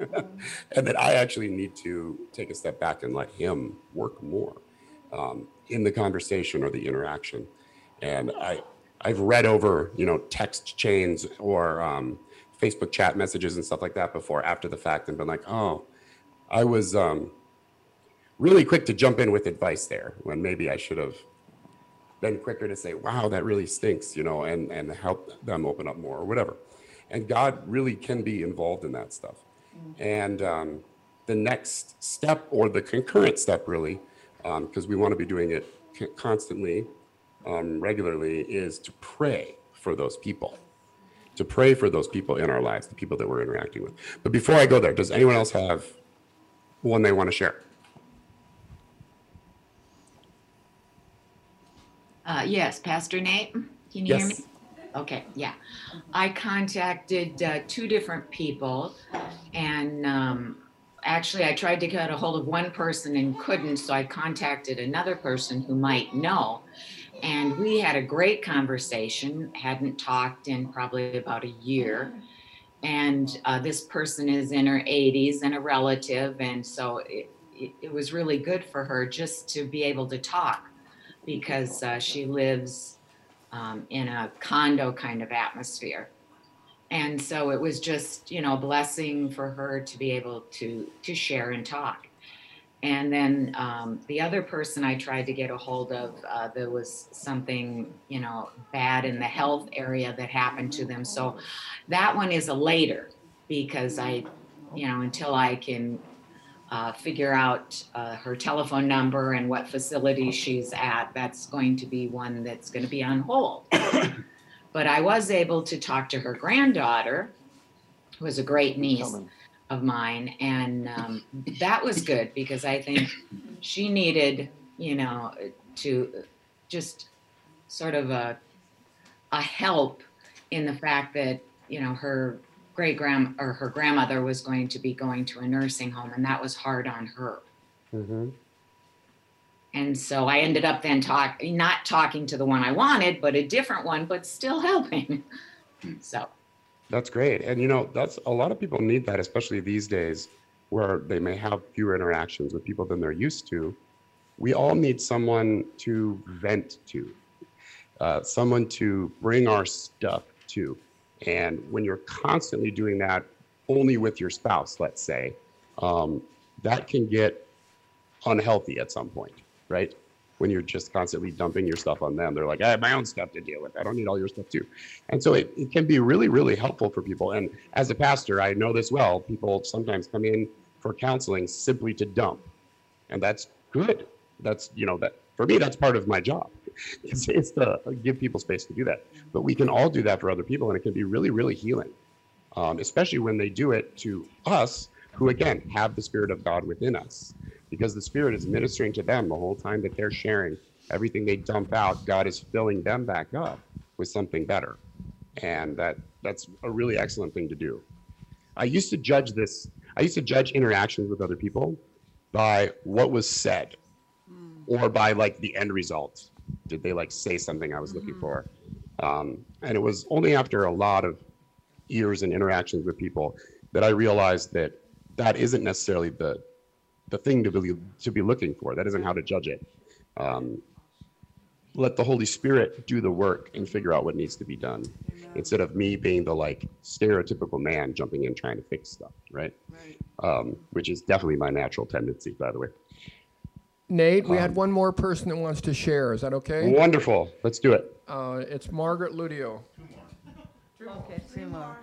and that I actually need to take a step back and let Him work more um, in the conversation or the interaction. And I, I've read over, you know, text chains or um, Facebook chat messages and stuff like that before after the fact and been like, oh, I was um, really quick to jump in with advice there when maybe I should have been quicker to say, wow, that really stinks, you know, and, and help them open up more or whatever. And God really can be involved in that stuff. And um, the next step or the concurrent step, really, because um, we want to be doing it constantly um, regularly is to pray for those people, to pray for those people in our lives, the people that we're interacting with. But before I go there, does anyone else have one they want to share? Uh, yes, Pastor Nate, can you yes. hear me? Okay, yeah. I contacted uh, two different people, and um, actually, I tried to get a hold of one person and couldn't, so I contacted another person who might know. And we had a great conversation, hadn't talked in probably about a year. And uh, this person is in her 80s and a relative. And so it, it, it, was really good for her just to be able to talk because uh, she lives um, in a condo kind of atmosphere. And so it was just, you know, a blessing for her to be able to to share and talk. And then um, the other person I tried to get a hold of, uh, there was something, you know, bad in the health area that happened to them. So that one is a later because I, you know, until I can uh, figure out uh, her telephone number and what facility she's at, that's going to be one that's going to be on hold. but I was able to talk to her granddaughter, who was a great niece of mine, and um, that was good because I think she needed, you know, to just sort of a a help in the fact that you know her great grand or her grandmother was going to be going to a nursing home, and that was hard on her. Mm-hmm. And so I ended up then talk not talking to the one I wanted, but a different one, but still helping. so that's great. And you know, that's a lot of people need that, especially these days where they may have fewer interactions with people than they're used to. We all need someone to vent to, uh, someone to bring our stuff to. And when you're constantly doing that only with your spouse, let's say, um, that can get unhealthy at some point, right? When you're just constantly dumping your stuff on them. They're like, I have my own stuff to deal with. I don't need all your stuff too. And so it, it can be really, really helpful for people. And as a pastor, I know this well. People sometimes come in for counseling simply to dump. And that's good. That's, you know, that for me, that's part of my job. It's, it's to give people space to do that. But we can all do that for other people, and it can be really, really healing, um, especially when they do it to us, who again have the Spirit of God within us because the Spirit is ministering to them the whole time that they're sharing. Everything they dump out, God is filling them back up with something better. And that that's a really excellent thing to do. I used to judge this, I used to judge interactions with other people by what was said or by like the end result. Did they like say something I was looking for? Um, and it was only after a lot of years and interactions with people that I realized that that isn't necessarily the the thing to be to be looking for. That isn't how to judge it. Um, let the Holy Spirit do the work and figure out what needs to be done, instead of me being the like stereotypical man jumping in trying to fix stuff, right? Um, which is definitely my natural tendency, by the way. Nate, we Um, had one more person that wants to share. Is that okay? Wonderful. Let's do it. Uh, it's Margaret Ludio. Two Okay, two more.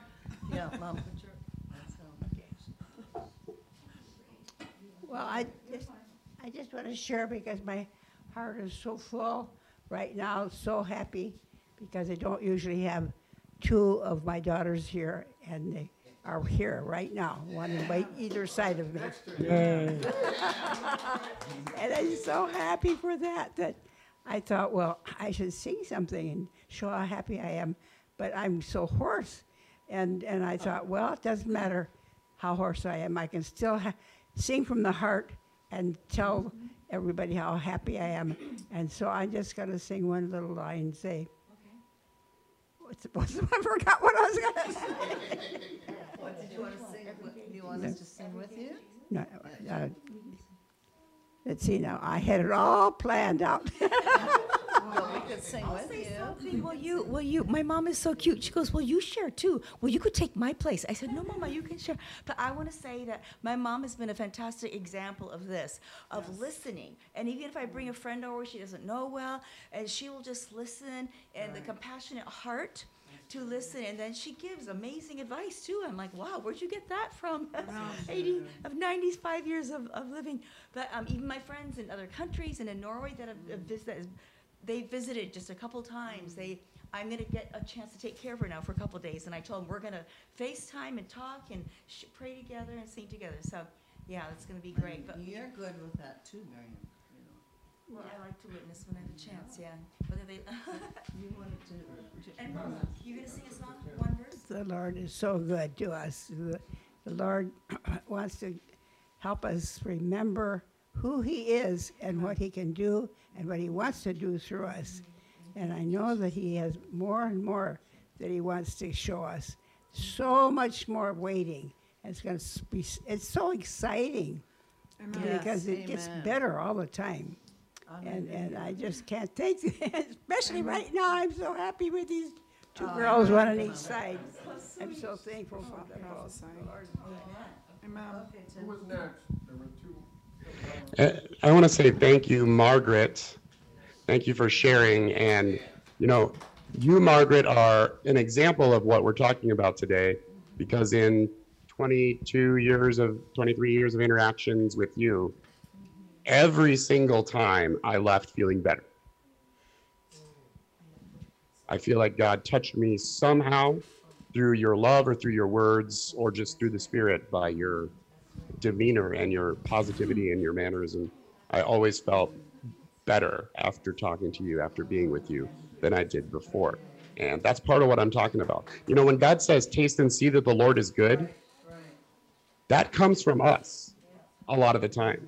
Yeah, Mom, put your, that's all. Well, I just, I just want to share because my heart is so full right now, so happy because I don't usually have two of my daughters here and they are here right now, one on by either side of me. And I'm so happy for that, that I thought, well, I should sing something and show how happy I am, but I'm so hoarse. And, and I thought, well, it doesn't matter how hoarse I am, I can still sing from the heart and tell everybody how happy I am. And so I'm just going to sing one little line and say, what's, what's, I forgot what I was going to say. What did you want to sing? What- Do you want us to sing with you? No, uh, let's see now, I had it all planned out. Well, we could sing with you. Something, Well, you, well, you, my mom is so cute. She goes, well, you share too. Well, you could take my place. I said, no, mama, you can share. But I want to say that my mom has been a fantastic example of this, of listening. And even if I bring a friend over, she doesn't know well, and she will just listen and the compassionate heart to listen. And then she gives amazing advice too. I'm like, wow, where'd you get that from? 80 of 95 years of, of living. But um, even my friends in other countries and in Norway that have, have visited, they visited just a couple times. They, I'm gonna get a chance to take care of her now for a couple days, and I told them we're gonna FaceTime and talk and sh- pray together and sing together. So, yeah, it's gonna be great. But You're good with that too, Miriam. You well, I like to witness when I have a chance. Yeah, whether they. You wanted to, to- and Mama, you gonna sing a song, one verse? The Lord is so good to us. The the Lord wants to help us remember who He is and what He can do and what He wants to do through us. Mm-hmm. And I know that He has more and more that He wants to show us. So mm-hmm. much more waiting. It's going to be. It's so exciting because Yes, it gets better all the time. And, and I just can't take, it, especially right now, I'm so happy with these two girls, one on each side. I'm so thankful for them both. Who was next? There were two. Uh, I want to say thank you, Margaret. Thank you for sharing. And, you know, you, Margaret, are an example of what we're talking about today because in 22 years of, 23 years of interactions with you, every single time I left feeling better. I feel like God touched me somehow through your love or through your words or just through the Spirit by your demeanor and your positivity and your mannerism. I always felt better after talking to you, after being with you, than I did before. And that's part of what I'm talking about. You know, when God says, taste and see that the Lord is good, that comes from us a lot of the time.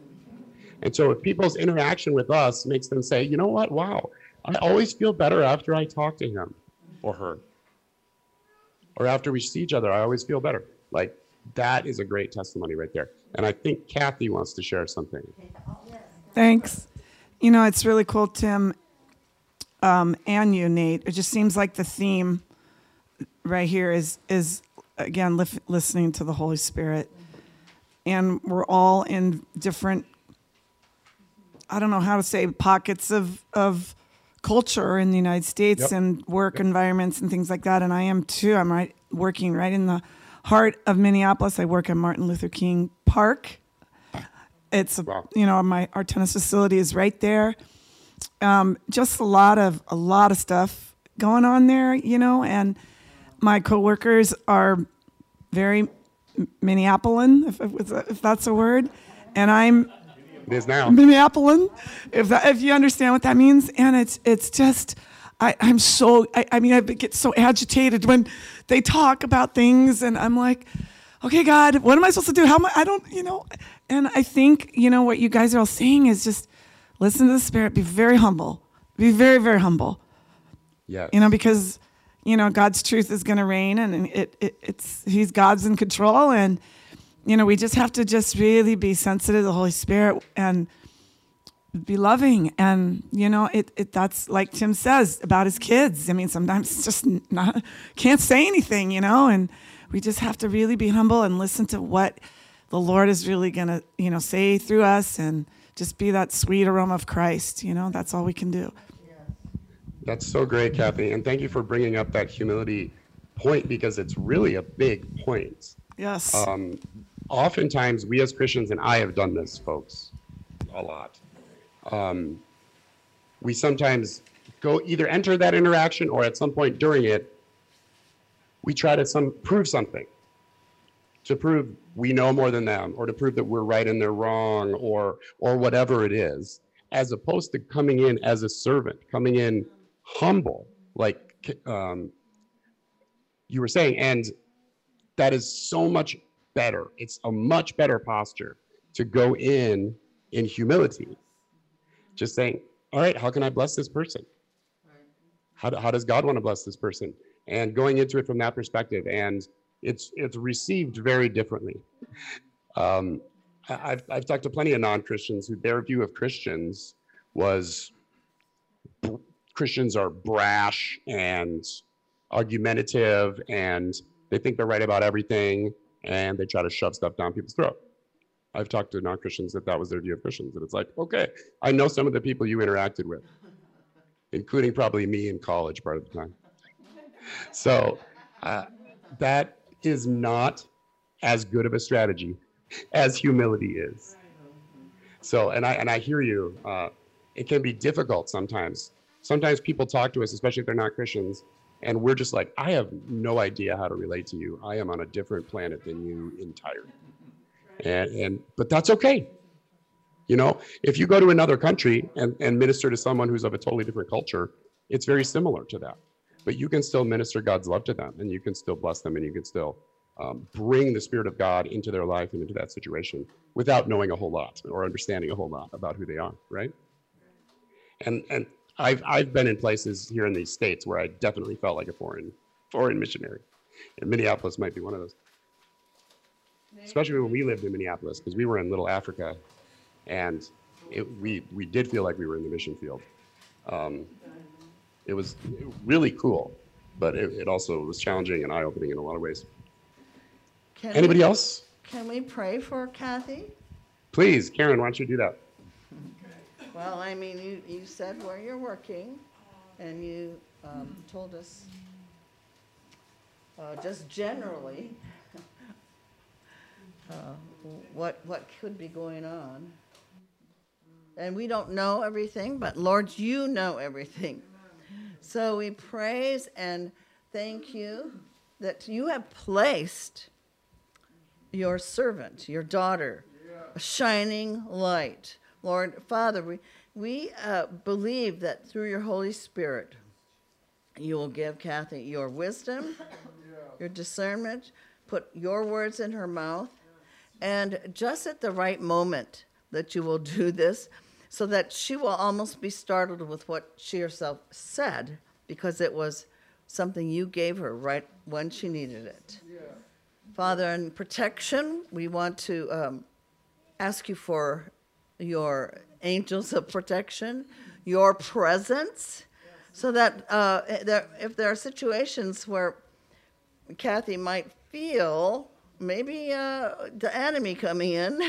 And so if people's interaction with us makes them say, you know what, wow, I always feel better after I talk to him or her. Or after we see each other, I always feel better. Like that is a great testimony right there. And I think Kathy wants to share something. Thanks. You know, it's really cool, Tim, um, and you, Nate. It just seems like the theme right here is is again lif- listening to the Holy Spirit, and we're all in different. I don't know how to say pockets of of culture in the United States Yep. and work environments and things like that. And I am too. I'm right working right in the heart of Minneapolis. I work at Martin Luther King Park. It's a, Wow. you know my our tennis facility is right there. Um, just a lot of a lot of stuff going on there, you know, and my coworkers are very Minneapolis, if, if that's a word, and I'm It is now. Minneapolis, if that, if you understand what that means. And it's it's just I, I'm so I, I mean I get so agitated when they talk about things and I'm like, okay, God, what am I supposed to do? How am I I don't, you know, and I think, you know, what you guys are all saying is just listen to the spirit, be very humble. Be very, very humble. Yes. You know, because you know, God's truth is going to reign and it, it, it's, he's God's in control. And, you know, we just have to just really be sensitive to the Holy Spirit and be loving. And, you know, it, it, that's like Tim says about his kids. I mean, sometimes it's just not, can't say anything, you know, and we just have to really be humble and listen to what the Lord is really going to, you know, say through us and just be that sweet aroma of Christ, you know, that's all we can do. That's so great, Kathy. And thank you for bringing up that humility point because it's really a big point. Yes. Um, oftentimes, we as Christians, and I have done this, folks, a lot. Um, we sometimes go either enter that interaction or at some point during it, we try to some prove something to prove we know more than them or to prove that we're right and they're wrong or or whatever it is as opposed to coming in as a servant coming in humble, like um, you were saying. And that is so much better. It's a much better posture to go in in humility. Just saying, all right, how can I bless this person? How, how does God want to bless this person? And going into it from that perspective. And it's, it's received very differently. Um, I've, I've talked to plenty of non Christians who their view of Christians was Christians are brash and argumentative and they think they're right about everything and they try to shove stuff down people's throat. I've talked to non-Christians that that was their view of Christians, and it's like, okay, I know some of the people you interacted with, including probably me in college part of the time. So uh, that is not as good of a strategy as humility is. So, and I and I hear you. Uh, it can be difficult sometimes sometimes people talk to us, especially if they're not Christians, and we're just like, I have no idea how to relate to you. I am on a different planet than you entirely. And, and but that's okay. You know, if you go to another country and, and minister to someone who's of a totally different culture, it's very similar to that. But you can still minister God's love to them and you can still bless them and you can still um, bring the Spirit of God into their life and into that situation without knowing a whole lot or understanding a whole lot about who they are, right? And, and I've I've been in places here in these states where I definitely felt like a foreign foreign missionary, and Minneapolis might be one of those. Especially when we lived in Minneapolis, because we were in Little Africa, and it, we we did feel like we were in the mission field. Um, it was really cool, but it, it also was challenging and eye opening in a lot of ways. Can Anybody we, else? Can we pray for Kathy? Please, Karen, why don't you do that? Well, I mean, you, you said where you're working, and you um, told us uh, just generally uh, what, what could be going on. And we don't know everything, but Lord, you know everything. So we praise and thank you that you have placed your servant, your daughter, a shining light Lord, Father, we, we uh, believe that through your Holy Spirit, you will give Kathy your wisdom, your discernment, put your words in her mouth, and just at the right moment that you will do this, so that she will almost be startled with what she herself said, because it was something you gave her right when she needed it. Yeah. Father, in protection, we want to um, ask you for your angels of protection, your presence, so that uh, there, if there are situations where Kathy might feel maybe uh, the enemy coming in,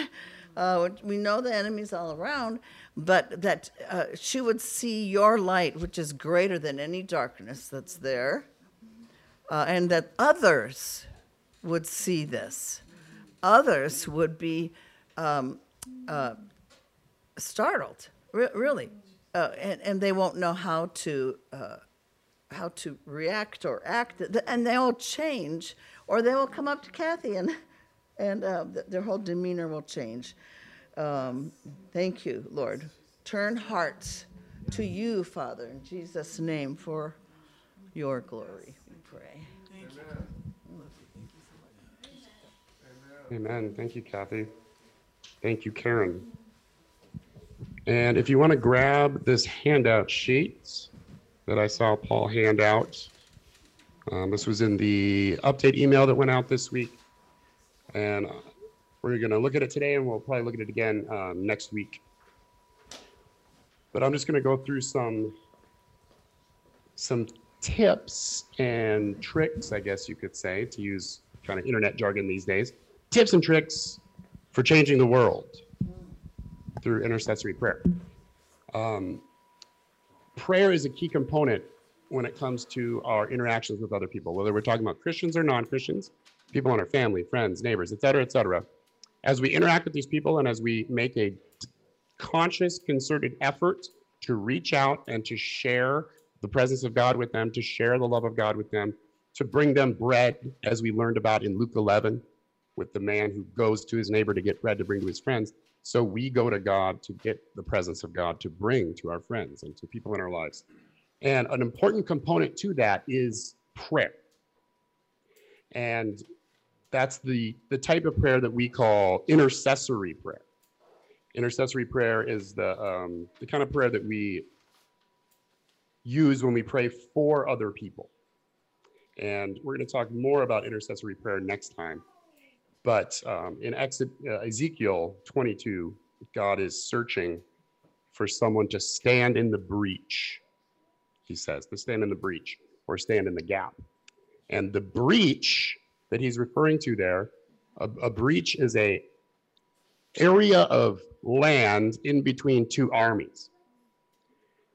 uh, we know the enemy's all around, but that uh, she would see your light, which is greater than any darkness that's there, uh, and that others would see this. Others would be um, uh, startled, re- really, uh, and, and they won't know how to uh, how to react or act, and they will change, or they will come up to Kathy and and uh, their whole demeanor will change. Um, thank you, Lord. Turn hearts to you, Father, in Jesus' name, for your glory. We pray. Amen. Thank you, Kathy. Thank you, Karen. And if you want to grab this handout sheet that I saw Paul hand out, Um, this was in the update email that went out this week. And uh, we're going to look at it today and we'll probably look at it again um, next week. But I'm just going to go through some some tips and tricks, I guess you could say, to use kind of internet jargon these days. Tips and tricks for changing the world through intercessory prayer. Um, prayer is a key component when it comes to our interactions with other people, whether we're talking about Christians or non-Christians, people in our family, friends, neighbors, et cetera, et cetera. As we interact with these people and as we make a conscious, concerted effort to reach out and to share the presence of God with them, to share the love of God with them, to bring them bread, as we learned about in Luke 11, with the man who goes to his neighbor to get bread to bring to his friends. So we go to God to get the presence of God to bring to our friends and to people in our lives. And an important component to that is prayer. And that's the, the type of prayer that we call intercessory prayer. Intercessory prayer is the, um, the kind of prayer that we use when we pray for other people. And we're going to talk more about intercessory prayer next time. But um, in uh, Ezekiel 22, God is searching for someone to stand in the breach he says, to stand in the breach or stand in the gap. And the breach that he's referring to there, a, a breach is a area of land in between two armies.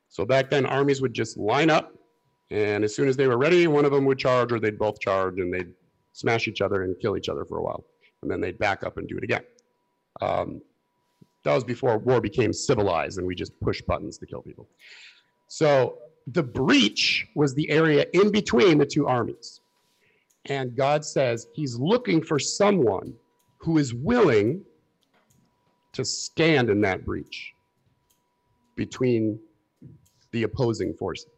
So back then, armies would just line up, and as soon as they were ready, one of them would charge, or they'd both charge, and they'd smash each other and kill each other for a while, and then they'd back up and do it again. Um, that was before war became civilized, and we just push buttons to kill people. So the breach was the area in between the two armies. And God says he's looking for someone who is willing to stand in that breach between the opposing forces.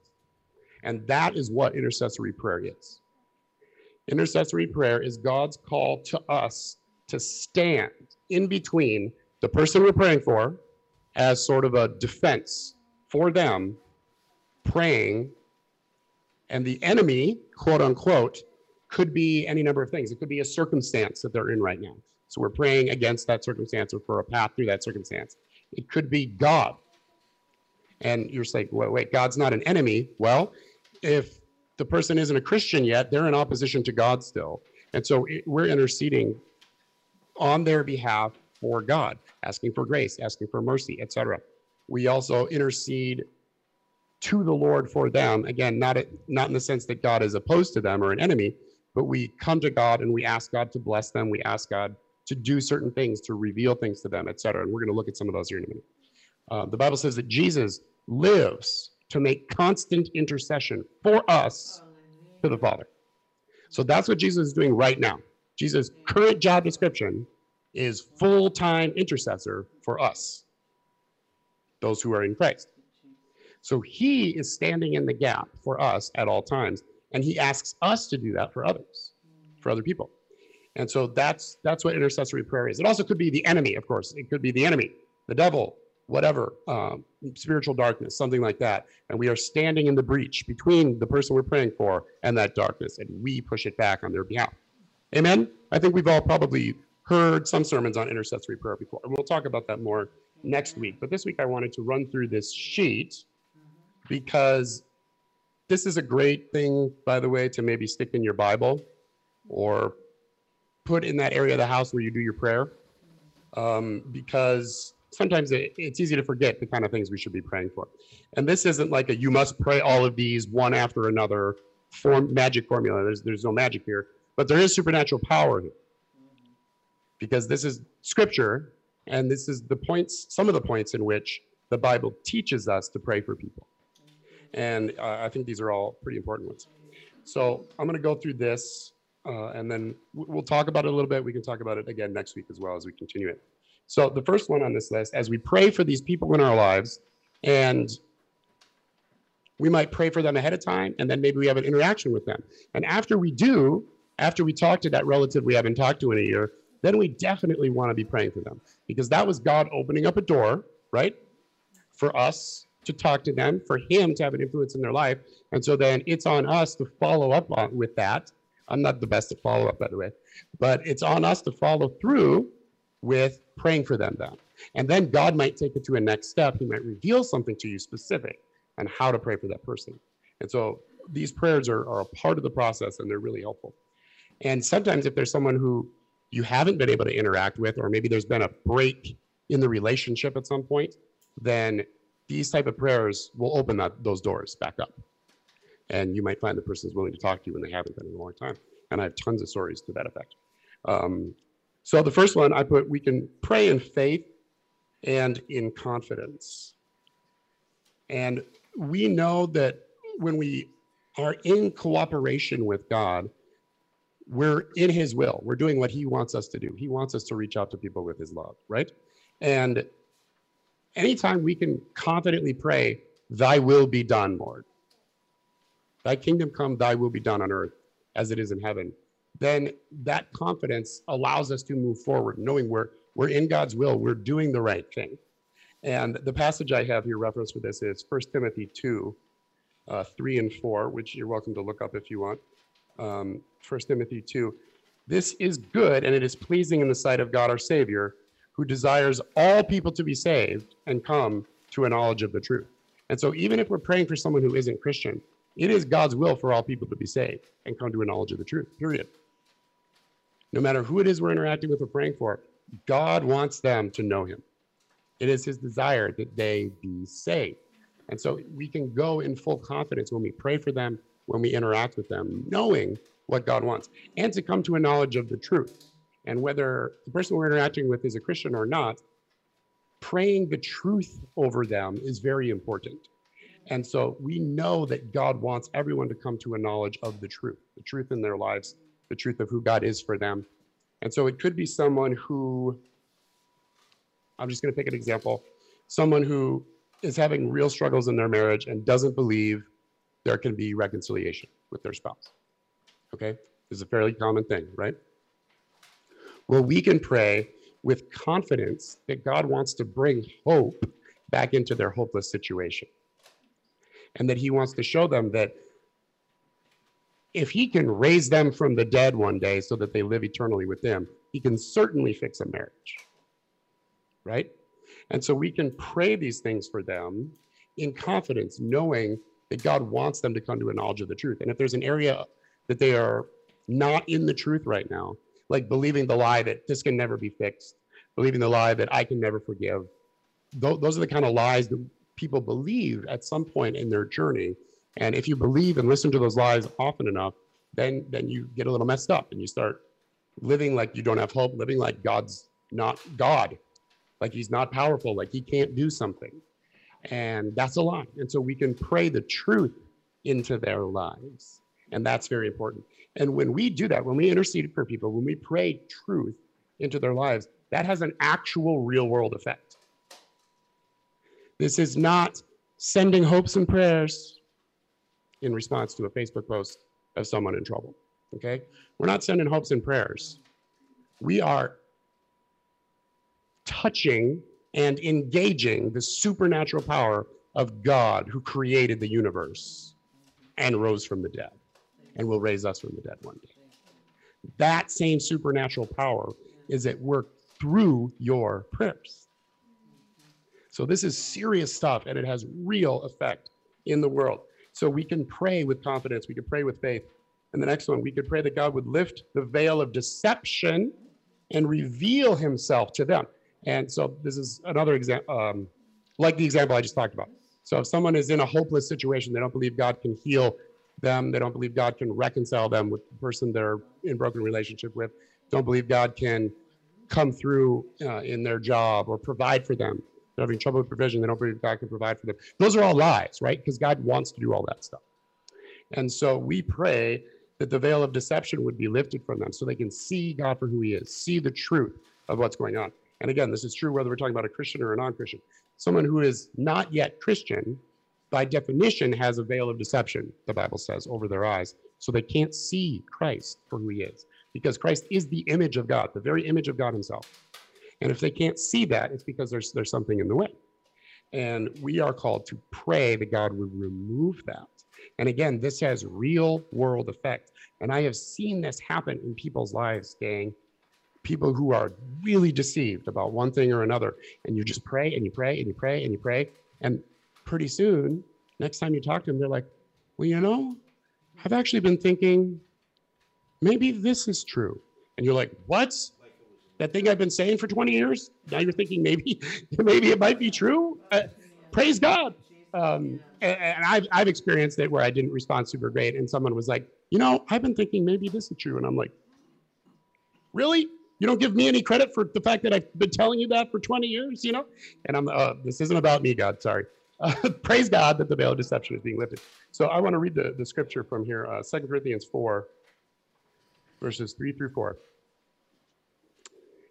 And that is what intercessory prayer is. Intercessory prayer is God's call to us to stand in between the person we're praying for as sort of a defense for them praying, and the enemy, quote unquote, could be any number of things. It could be a circumstance that they're in right now. So we're praying against that circumstance or for a path through that circumstance. It could be God. And you're saying, wait, wait, God's not an enemy. Well, if the person isn't a Christian yet, they're in opposition to God still. And so we're interceding on their behalf for God, asking for grace, asking for mercy, etc. We also intercede to the Lord for them. Again, not, a, not in the sense that God is opposed to them or an enemy, but we come to God and we ask God to bless them. We ask God to do certain things, to reveal things to them, etc. And we're going to look at some of those here in a minute. Uh, the Bible says that Jesus lives to make constant intercession for us to the Father. So that's what Jesus is doing right now. Jesus' current job description is full time intercessor for us, those who are in Christ. So he is standing in the gap for us at all times. And he asks us to do that for others, for other people. And so that's that's what intercessory prayer is. It also could be the enemy, of course. It could be the enemy, the devil, whatever, um, spiritual darkness, something like that. And we are standing in the breach between the person we're praying for and that darkness, and we push it back on their behalf. Amen. I think we've all probably heard some sermons on intercessory prayer before, and we'll talk about that more next week. But this week, I wanted to run through this sheet because this is a great thing, by the way, to maybe stick in your Bible or put in that area of the house where you do your prayer. Um, because sometimes it, it's easy to forget the kind of things we should be praying for. And this isn't like a you must pray all of these one after another form magic formula. There's there's no magic here, but there is supernatural power here. Because this is scripture, and this is the points, some of the points in which the Bible teaches us to pray for people. And uh, I think these are all pretty important ones. So I'm going to go through this uh, and then we'll talk about it a little bit. We can talk about it again next week as well as we continue it. So the first one on this list, as we pray for these people in our lives, and we might pray for them ahead of time, and then maybe we have an interaction with them. And after we do, after we talk to that relative we haven't talked to in a year, then we definitely want to be praying for them because that was God opening up a door, right, for us to talk to them, for him to have an influence in their life. And so then it's on us to follow up on, with that. I'm not the best at follow up, by the way, but it's on us to follow through with praying for them then. And then God might take it to a next step. He might reveal something to you specific on how to pray for that person. And so these prayers are, are a part of the process and they're really helpful. And sometimes if there's someone who you haven't been able to interact with, or maybe there's been a break in the relationship at some point, then these type of prayers will open that, those doors back up. And you might find the person is willing to talk to you when they haven't been in a long time. And I have tons of stories to that effect. Um, so the first one I put, we can pray in faith and in confidence. And we know that when we are in cooperation with God, we're in his will. We're doing what he wants us to do. He wants us to reach out to people with his love, right? And anytime we can confidently pray, Thy will be done, Lord. Thy kingdom come, Thy will be done on earth as it is in heaven. Then that confidence allows us to move forward, knowing we're, we're in God's will, we're doing the right thing. And the passage I have here reference for this is 1 Timothy 2, uh, 3 and 4, which you're welcome to look up if you want. Um, 1 Timothy 2. This is good and it is pleasing in the sight of God our Savior, who desires all people to be saved and come to a knowledge of the truth. And so, even if we're praying for someone who isn't Christian, it is God's will for all people to be saved and come to a knowledge of the truth, period. No matter who it is we're interacting with or praying for, God wants them to know Him. It is His desire that they be saved. And so we can go in full confidence when we pray for them, when we interact with them, knowing what God wants, and to come to a knowledge of the truth. And whether the person we're interacting with is a Christian or not, praying the truth over them is very important. And so we know that God wants everyone to come to a knowledge of the truth, the truth in their lives, the truth of who God is for them. And so it could be someone who, I'm just going to pick an example, someone who is having real struggles in their marriage and doesn't believe there can be reconciliation with their spouse. Okay? This is a fairly common thing, right? Well, we can pray with confidence that God wants to bring hope back into their hopeless situation. And that He wants to show them that if He can raise them from the dead one day so that they live eternally with Him, He can certainly fix a marriage. Right? And so we can pray these things for them in confidence, knowing that God wants them to come to a knowledge of the truth. And if there's an area that they are not in the truth right now, like believing the lie that this can never be fixed, believing the lie that I can never forgive, th- those are the kind of lies that people believe at some point in their journey. And if you believe and listen to those lies often enough, then then you get a little messed up and you start living like you don't have hope, living like God's not God, like he's not powerful, like he can't do something. And that's a lie. And so we can pray the truth into their lives. And that's very important. And when we do that, when we intercede for people, when we pray truth into their lives, that has an actual real world effect. This is not sending hopes and prayers in response to a Facebook post of someone in trouble. Okay? We're not sending hopes and prayers. We are touching and engaging the supernatural power of God who created the universe and rose from the dead and will raise us from the dead one day. That same supernatural power is at work through your prayers. So this is serious stuff and it has real effect in the world. So we can pray with confidence, we can pray with faith. And the next one, we could pray that God would lift the veil of deception and reveal himself to them. And so this is another example, um, like the example I just talked about. So if someone is in a hopeless situation, they don't believe God can heal them, they don't believe God can reconcile them with the person they're in broken relationship with, don't believe God can come through uh, in their job or provide for them. They're having trouble with provision, they don't believe God can provide for them. Those are all lies, right? Because God wants to do all that stuff. And so we pray that the veil of deception would be lifted from them so they can see God for who he is, see the truth of what's going on. And again, this is true whether we're talking about a Christian or a non Christian. Someone who is not yet Christian, by definition, has a veil of deception, the Bible says, over their eyes. So they can't see Christ for who he is, because Christ is the image of God, the very image of God himself. And if they can't see that, it's because there's, there's something in the way. And we are called to pray that God would remove that. And again, this has real world effect. And I have seen this happen in people's lives, gang. People who are really deceived about one thing or another. And you just pray and you pray and you pray and you pray. And pretty soon, next time you talk to them, they're like, well, you know, I've actually been thinking maybe this is true. And you're like, what? That thing I've been saying for 20 years? Now you're thinking maybe, maybe it might be true. Uh, praise God. Um, and, I've, I've experienced it where I didn't respond super great. And someone was like, you know, I've been thinking maybe this is true. And I'm like, really? You don't give me any credit for the fact that I've been telling you that for 20 years, you know? And I'm, uh, this isn't about me, God, sorry. Uh, praise God that the veil of deception is being lifted. So I want to read the, the scripture from here, uh, 2 Corinthians 4, verses 3 through 4.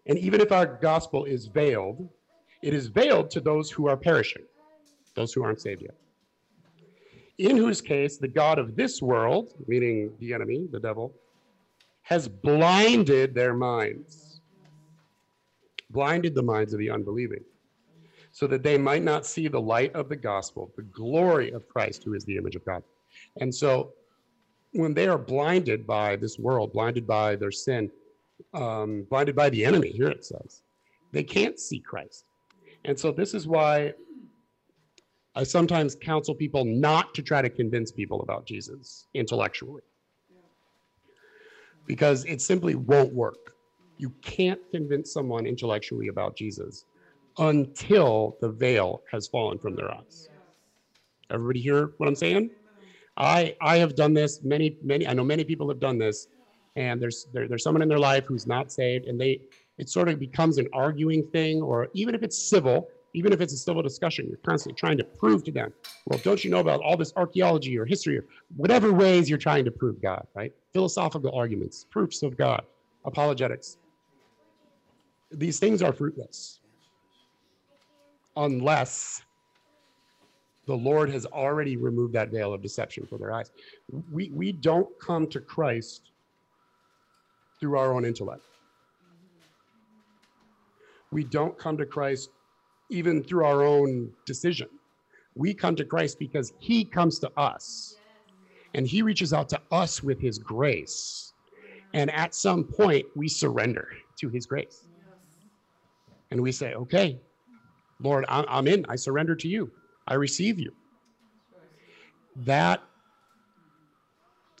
And even if our gospel is veiled, it is veiled to those who are perishing, those who aren't saved yet. In whose case the God of this world, meaning the enemy, the devil, has blinded their minds, blinded the minds of the unbelieving, so that they might not see the light of the gospel, the glory of Christ, who is the image of God. And so when they are blinded by this world, blinded by their sin, um, blinded by the enemy, here it says, they can't see Christ. And so this is why I sometimes counsel people not to try to convince people about Jesus intellectually because it simply won't work. You can't convince someone intellectually about Jesus until the veil has fallen from their eyes. Everybody hear what I'm saying? I I have done this many many I know many people have done this and there's there, there's someone in their life who's not saved and they it sort of becomes an arguing thing or even if it's civil even if it's a civil discussion you're constantly trying to prove to them well don't you know about all this archaeology or history or whatever ways you're trying to prove god right philosophical arguments proofs of god apologetics these things are fruitless unless the Lord has already removed that veil of deception from their eyes. We, we don't come to Christ through our own intellect. We don't come to Christ even through our own decision. We come to Christ because he comes to us and he reaches out to us with his grace. And at some point, we surrender to his grace. And we say, okay, Lord, I'm in. I surrender to you. I receive you. That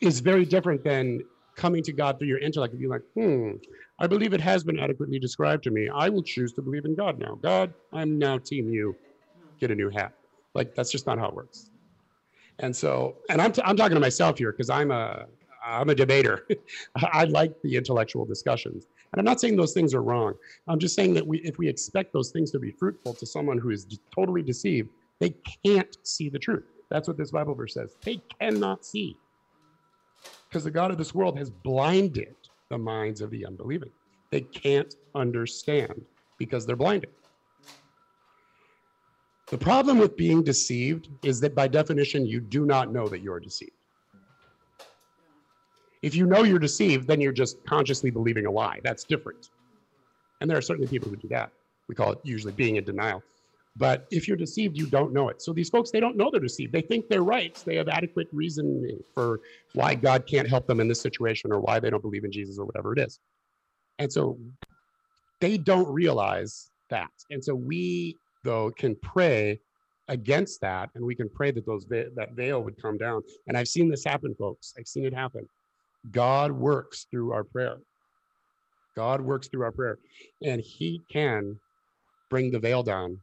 is very different than coming to God through your intellect and being like, hmm, I believe it has been adequately described to me. I will choose to believe in God now. God, I'm now team you. Get a new hat. Like that's just not how it works. And so, and I'm, t- I'm talking to myself here because I'm a I'm a debater. I like the intellectual discussions. And I'm not saying those things are wrong. I'm just saying that we, if we expect those things to be fruitful to someone who is totally deceived, they can't see the truth. That's what this Bible verse says. They cannot see because the God of this world has blinded the minds of the unbelieving. They can't understand because they're blinded. The problem with being deceived is that by definition, you do not know that you're deceived. If you know you're deceived, then you're just consciously believing a lie. That's different. And there are certainly people who do that. We call it usually being in denial. But if you're deceived, you don't know it. So these folks, they don't know they're deceived. They think they're right. They have adequate reason for why God can't help them in this situation or why they don't believe in Jesus or whatever it is. And so they don't realize that. And so we, though, can pray against that and we can pray that those that veil would come down. And I've seen this happen, folks. I've seen it happen. God works through our prayer. God works through our prayer, and He can bring the veil down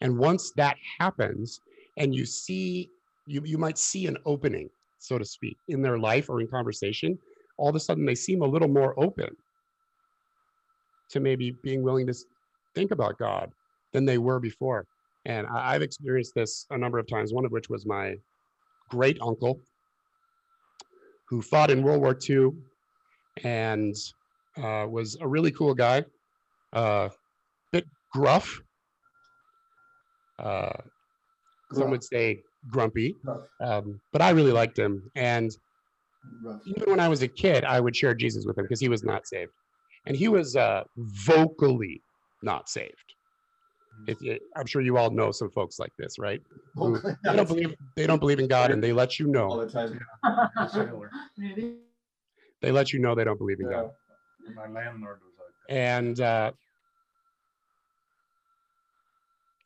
and once that happens, and you see, you, you might see an opening, so to speak, in their life or in conversation, all of a sudden they seem a little more open to maybe being willing to think about God than they were before. And I, have experienced this a number of times, one of which was my great uncle who fought in World War II and uh, was a really cool guy, uh, bit gruff, uh, some would say grumpy, um, but I really liked him. And even when I was a kid, I would share Jesus with him because he was not saved, and he was uh, vocally not saved. If you, I'm sure you all know some folks like this, right? Oh, Who- They don't believe, they don't believe in God and they let you know All know, the time. they let you know they don't believe in Yeah. God. My landlord was like that. And uh,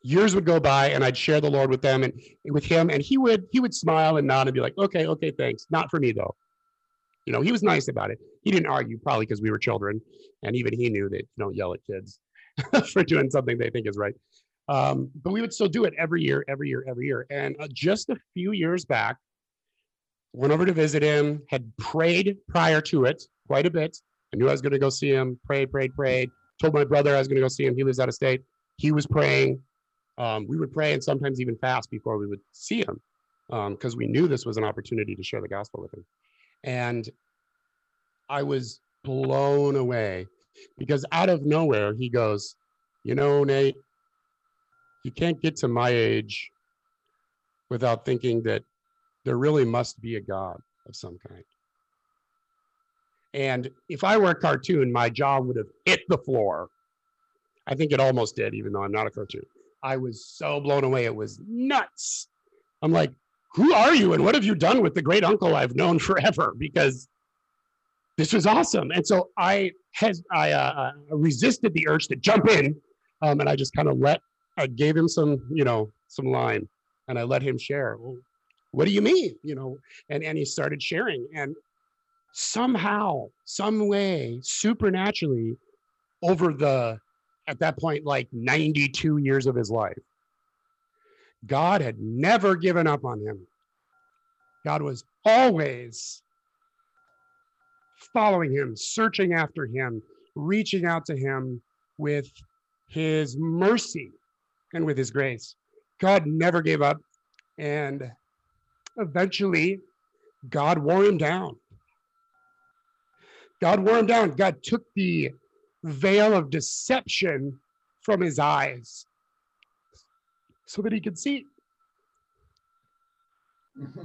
years would go by and I'd share the Lord with them and with him and he would he would smile and nod and be like, okay, okay, thanks. Not for me though. You know, he was nice about it. He didn't argue probably because we were children and even he knew that you don't yell at kids for doing something they think is right. Um, but we would still do it every year, every year, every year. And uh, just a few years back, went over to visit him, had prayed prior to it quite a bit. I knew I was going to go see him, prayed, prayed, prayed. Told my brother I was going to go see him. He lives out of state. He was praying. Um, we would pray and sometimes even fast before we would see him because we knew this was an opportunity to share the gospel with him. And I was blown away because out of nowhere, he goes, You know, Nate, you can't get to my age without thinking that there really must be a God of some kind. And if I were a cartoon, my jaw would have hit the floor. I think it almost did, even though I'm not a cartoon. I was so blown away. It was nuts. I'm like, who are you and what have you done with the great uncle I've known forever? Because this was awesome. And so I has I uh, uh, resisted the urge to jump in, um, and I just kind of let I gave him some you know some line, and I let him share. Well, what do you mean? You know, and and he started sharing, and somehow, some way, supernaturally, over the at that point like 92 years of his life, God had never given up on him. God was always following him, searching after him, reaching out to him with his mercy and with his grace. God never gave up. And eventually, God wore him down. God wore him down. God took the veil of deception from his eyes so that he could see.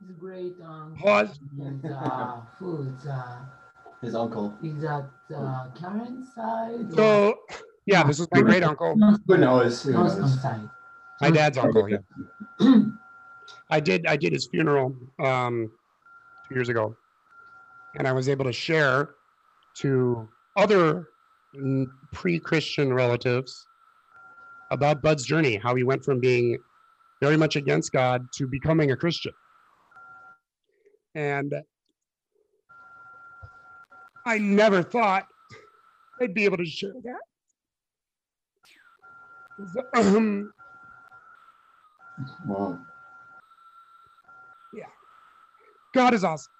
It's great. Um, Pause. Is, uh, who's, uh, His uncle. is that uh, Karen's side? So, yeah, this was my great uncle. Who knows? Who knows? My dad's uncle, yeah. I did I did his funeral um two years ago. And I was able to share to other pre-Christian relatives about Bud's journey, how he went from being very much against God to becoming a Christian. And I never thought I'd be able to share that. Um, Wow. Yeah. God is awesome.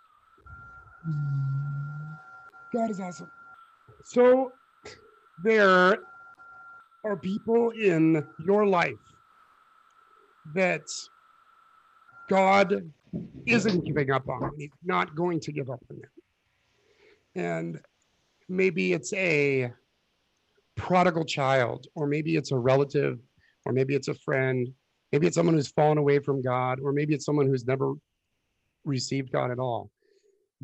Hmm. God is awesome. So there are people in your life that God isn't giving up on. He's not going to give up on them. And maybe it's a prodigal child, or maybe it's a relative, or maybe it's a friend, maybe it's someone who's fallen away from God, or maybe it's someone who's never received God at all.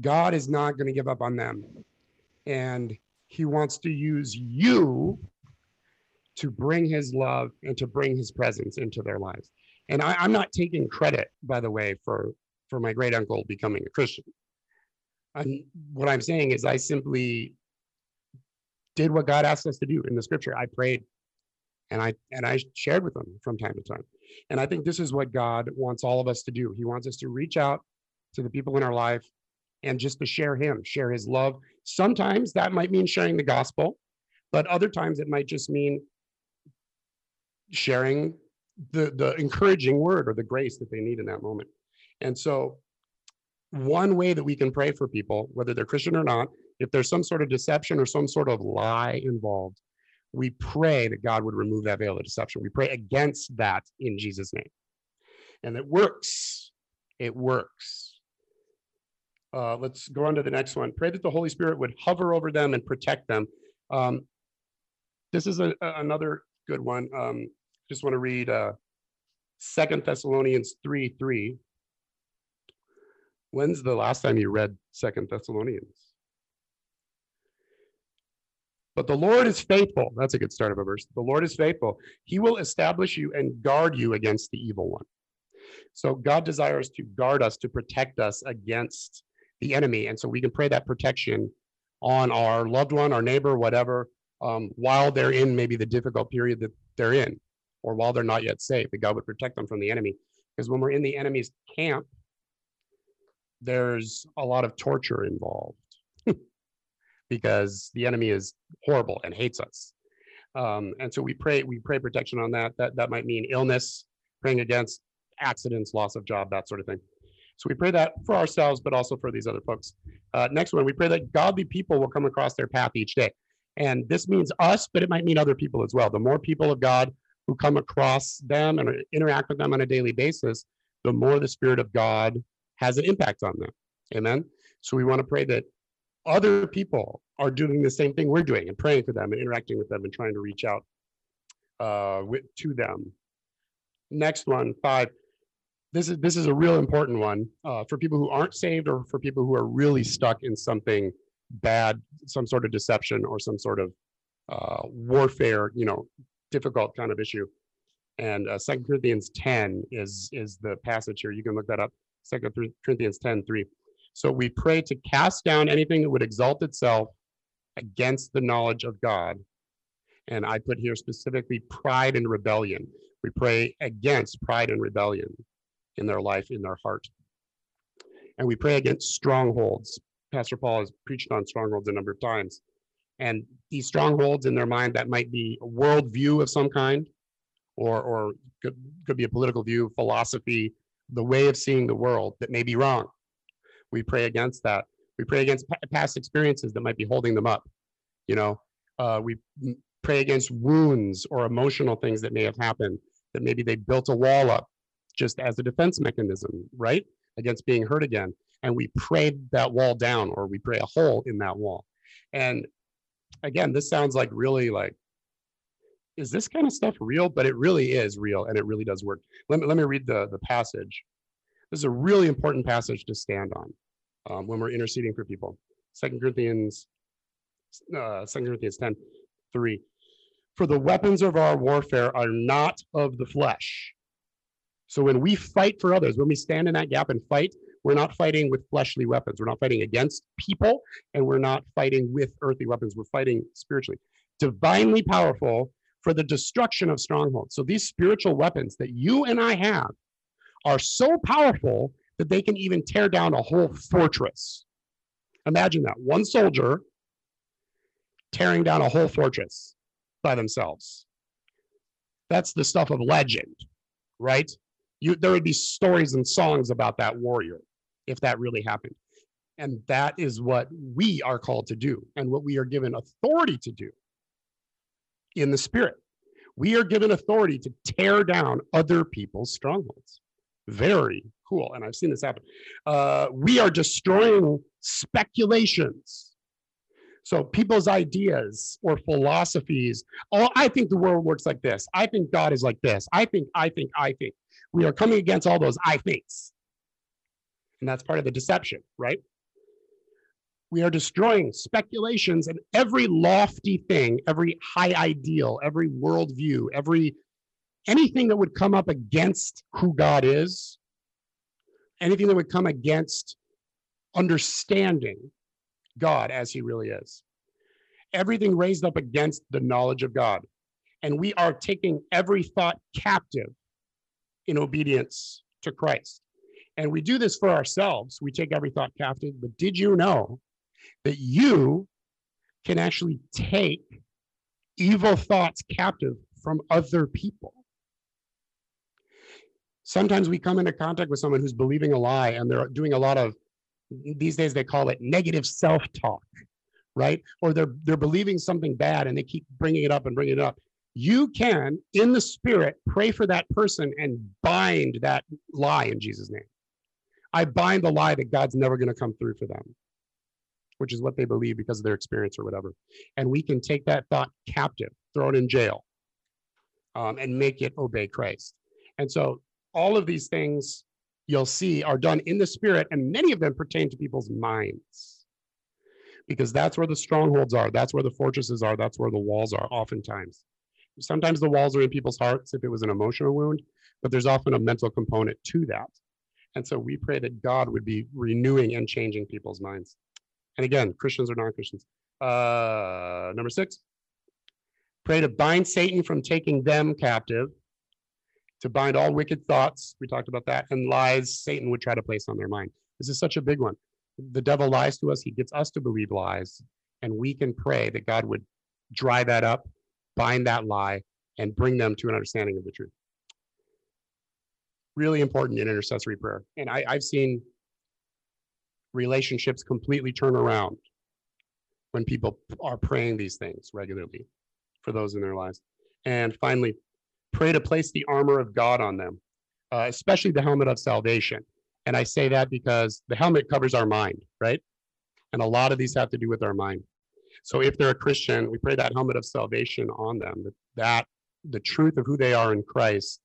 God is not going to give up on them. And he wants to use you to bring his love and to bring his presence into their lives. And I, I'm not taking credit, by the way, for, for my great uncle becoming a Christian. I'm, what I'm saying is, I simply did what God asked us to do in the scripture. I prayed and I and I shared with them from time to time. And I think this is what God wants all of us to do. He wants us to reach out to the people in our life and just to share him, share his love. Sometimes that might mean sharing the gospel, but other times it might just mean sharing the the encouraging word or the grace that they need in that moment. And so one way that we can pray for people, whether they're Christian or not, if there's some sort of deception or some sort of lie involved, we pray that God would remove that veil of deception. We pray against that in Jesus' name. And it works. It works. Uh, let's go on to the next one. Pray that the Holy Spirit would hover over them and protect them. Um, this is a, a- another good one. Um, just want to read uh, Second Thessalonians 3 3. When's the last time you read Second Thessalonians? But the Lord is faithful. That's a good start of a verse. The Lord is faithful. He will establish you and guard you against the evil one. So God desires to guard us, to protect us against the enemy. And so we can pray that protection on our loved one, our neighbor, whatever, um, while they're in maybe the difficult period that they're in, or while they're not yet safe, that God would protect them from the enemy. Because when we're in the enemy's camp, there's a lot of torture involved because the enemy is horrible and hates us. Um, and so we pray, we pray protection on that. That that might mean illness, praying against accidents, loss of job, that sort of thing. So we pray that for ourselves, but also for these other folks. Uh, next one, we pray that godly people will come across their path each day. And this means us, but it might mean other people as well. The more people of God who come across them and interact with them on a daily basis, the more the Spirit of God has an impact on them. Amen. So we want to pray that other people are doing the same thing we're doing and praying for them and interacting with them and trying to reach out uh, with, to them. Next one, five. This is this is a real important one uh, for people who aren't saved or for people who are really stuck in something bad, some sort of deception or some sort of uh, warfare, you know, difficult kind of issue. And uh, Second Corinthians 10 is is the passage here. You can look that up. Second Corinthians 10, 3. So we pray to cast down anything that would exalt itself against the knowledge of God. And I put here specifically pride and rebellion. We pray against pride and rebellion in their life, in their heart. And we pray against strongholds. Pastor Paul has preached on strongholds a number of times. And these strongholds in their mind that might be a worldview of some kind, or, or could, could be a political view, philosophy, the way of seeing the world that may be wrong. We pray against that. We pray against past experiences that might be holding them up. You know, uh, we pray against wounds or emotional things that may have happened that maybe they built a wall up just as a defense mechanism, right? Against being hurt again. And we pray that wall down or we pray a hole in that wall. And again, this sounds like really like, is this kind of stuff real? But it really is real and it really does work. Let me, let me read the, the passage. This is a really important passage to stand on um, when we're interceding for people. Second Corinthians, uh, Corinthians 10, 3. For the weapons of our warfare are not of the flesh. So when we fight for others, when we stand in that gap and fight, we're not fighting with fleshly weapons. We're not fighting against people, and we're not fighting with earthly weapons. We're fighting spiritually. Divinely powerful for the destruction of strongholds. So these spiritual weapons that you and I have are so powerful that they can even tear down a whole fortress. Imagine that one soldier tearing down a whole fortress by themselves. That's the stuff of legend, right? You, there would be stories and songs about that warrior if that really happened. And that is what we are called to do and what we are given authority to do in the spirit. We are given authority to tear down other people's strongholds. Very cool. And I've seen this happen. Uh, we are destroying speculations. So people's ideas or philosophies, oh, I think the world works like this. I think God is like this. I think, I think, I think. We are coming against all those I thinks. And that's part of the deception, right? We are destroying speculations and every lofty thing, every high ideal, every worldview, every anything that would come up against who God is, anything that would come against understanding God as he really is. Everything raised up against the knowledge of God. And we are taking every thought captive in obedience to Christ. And we do this for ourselves. We take every thought captive. But did you know that you can actually take evil thoughts captive from other people? sometimes we come into contact with someone who's believing a lie and they're doing a lot of these days they call it negative self-talk right or they're they're believing something bad and they keep bringing it up and bringing it up you can in the spirit pray for that person and bind that lie in jesus name i bind the lie that god's never going to come through for them which is what they believe because of their experience or whatever and we can take that thought captive throw it in jail um, and make it obey christ and so all of these things you'll see are done in the spirit, and many of them pertain to people's minds. because that's where the strongholds are. That's where the fortresses are. That's where the walls are, oftentimes. Sometimes the walls are in people's hearts if it was an emotional wound, but there's often a mental component to that. And so we pray that God would be renewing and changing people's minds. And again, Christians or non Christians. Uh, number six, pray to bind Satan from taking them captive, to bind all wicked thoughts. We talked about that, and lies Satan would try to place on their mind. This is such a big one. The devil lies to us, he gets us to believe lies, and we can pray that God would dry that up, bind that lie, and bring them to an understanding of the truth. Really important in intercessory prayer. And I, I've seen relationships completely turn around when people are praying these things regularly for those in their lives. And finally, pray to place the armor of God on them, uh, especially the helmet of salvation. And I say that because the helmet covers our mind, right? And a lot of these have to do with our mind. So if they're a Christian, we pray that helmet of salvation on them, that, that the truth of who they are in Christ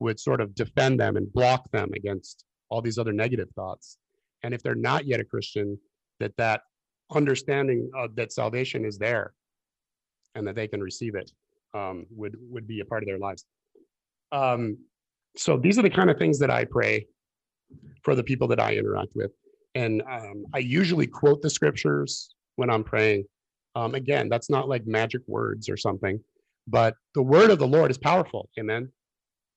would sort of defend them and block them against all these other negative thoughts. And if they're not yet a Christian, that that understanding of that salvation is there and that they can receive it um, would would be a part of their lives. Um, so these are the kind of things that I pray for the people that I interact with, and um, I usually quote the scriptures when I'm praying. Um, again, that's not like magic words or something, but the word of the Lord is powerful. Amen.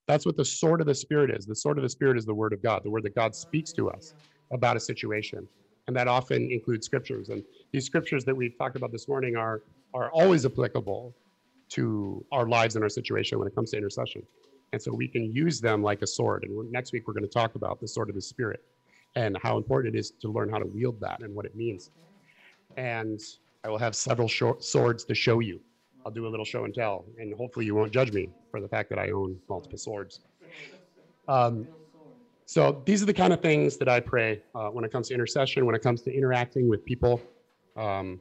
That's what the sword of the Spirit is. The sword of the Spirit is the word of God, the word that God speaks to us about a situation. And that often includes scriptures. And these scriptures that we've talked about this morning are, are always applicable to our lives and our situation when it comes to intercession. And so we can use them like a sword. And next week, we're going to talk about the sword of the Spirit and how important it is to learn how to wield that and what it means. And I will have several short swords to show you. I'll do a little show and tell, and hopefully you won't judge me for the fact that I own multiple swords. Um, so these are the kind of things that I pray uh, when it comes to intercession, when it comes to interacting with people. Um,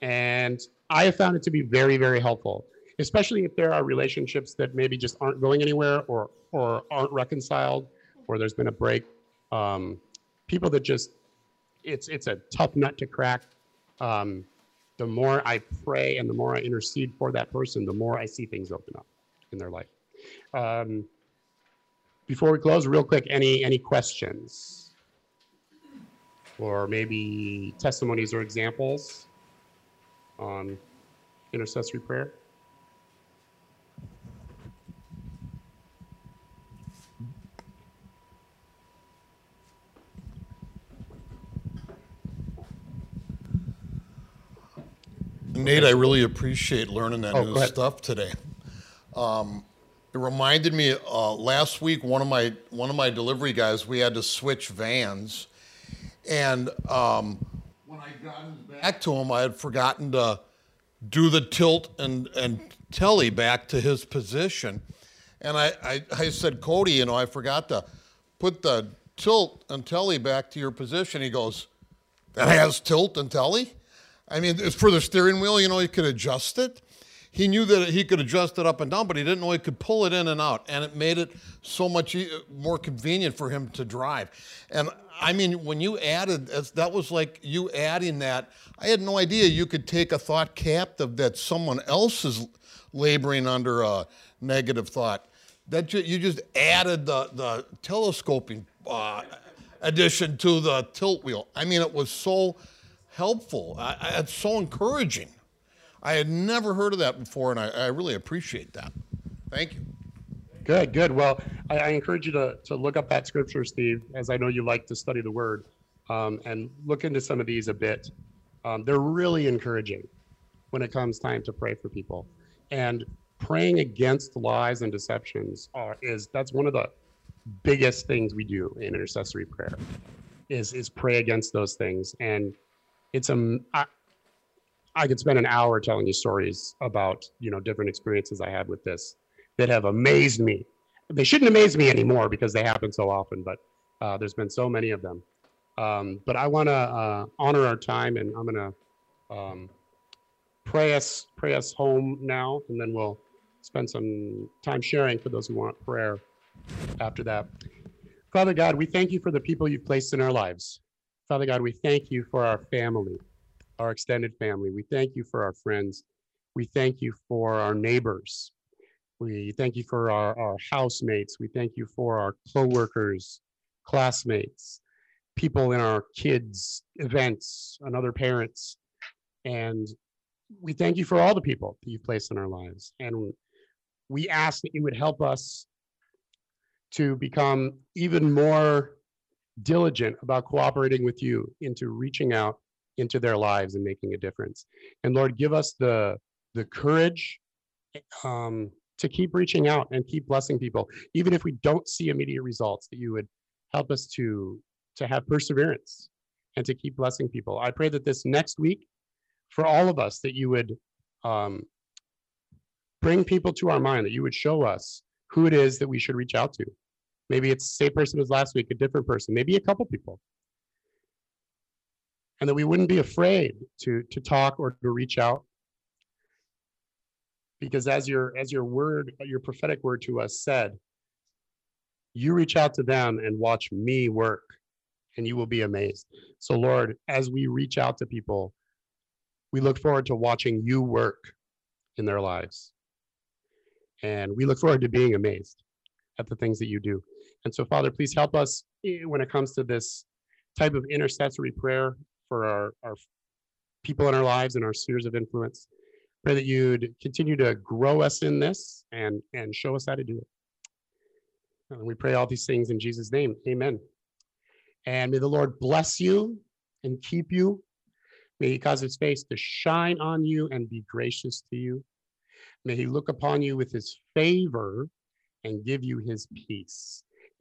and I have found it to be very, very helpful, especially if there are relationships that maybe just aren't going anywhere or, or aren't reconciled or there's been a break. Um, people that just, it's, it's a tough nut to crack. Um, the more I pray and the more I intercede for that person, the more I see things open up in their life. Um, before we close, real quick, any any questions? Or maybe testimonies or examples on intercessory prayer? Nate, I really appreciate learning that Oh, new stuff today. Um, it reminded me uh, last week one of my one of my delivery guys we had to switch vans, and um, when I got back to him, I had forgotten to do the tilt and and telly back to his position, and I I, I said Cody, you know, I forgot to put the tilt and telly back to your position. He goes, that has tilt and telly. I mean, for the steering wheel, you know, he could adjust it. He knew that he could adjust it up and down, but he didn't know he could pull it in and out. And it made it so much more convenient for him to drive. And I mean, when you added, that was like you adding that. I had no idea you could take a thought captive that someone else is laboring under a negative thought. That you just added the, the telescoping uh, addition to the tilt wheel. I mean, it was so helpful. I, it's so encouraging. I had never heard of that before, and I, I really appreciate that. Thank you. Good, good. Well, I, I encourage you to, to look up that scripture, Steve, as I know you like to study the word, um, and look into some of these a bit. Um, they're really encouraging when it comes time to pray for people. And praying against lies and deceptions are, is that's one of the biggest things we do in intercessory prayer is is pray against those things. And it's a I, I could spend an hour telling you stories about you know different experiences I had with this that have amazed me. They shouldn't amaze me anymore because they happen so often, but uh, there's been so many of them. Um, but I want to uh, honor our time, and I'm going to um, pray us pray us home now, and then we'll spend some time sharing for those who want prayer after that. Father God, we thank you for the people you've placed in our lives. Father God, we thank you for our family our extended family. We thank you for our friends. We thank you for our neighbors. We thank you for our, our housemates. We thank you for our coworkers, classmates, people in our kids' events, and other parents. And we thank you for all the people that you've placed in our lives. And we ask that you would help us to become even more diligent about cooperating with you into reaching out into their lives and making a difference. And Lord, give us the the courage um, to keep reaching out and keep blessing people, even if we don't see immediate results. That you would help us to to have perseverance and to keep blessing people. I pray that this next week, for all of us, that you would um, bring people to our mind, that you would show us who it is that we should reach out to. Maybe it's the same person as last week, a different person, maybe a couple people. And that we wouldn't be afraid to to talk or to reach out. Because as your as your word, your prophetic word to us said, you reach out to them and watch me work, and you will be amazed. So, Lord, as we reach out to people, we look forward to watching you work in their lives. And we look forward to being amazed at the things that you do. And so, Father, please help us eh, when it comes to this type of intercessory prayer for our, our people in our lives and our spheres of influence. Pray that you'd continue to grow us in this and, and show us how to do it. And we pray all these things in Jesus' name. Amen. And may the Lord bless you and keep you. May he cause his face to shine on you and be gracious to you. May he look upon you with his favor and give you his peace.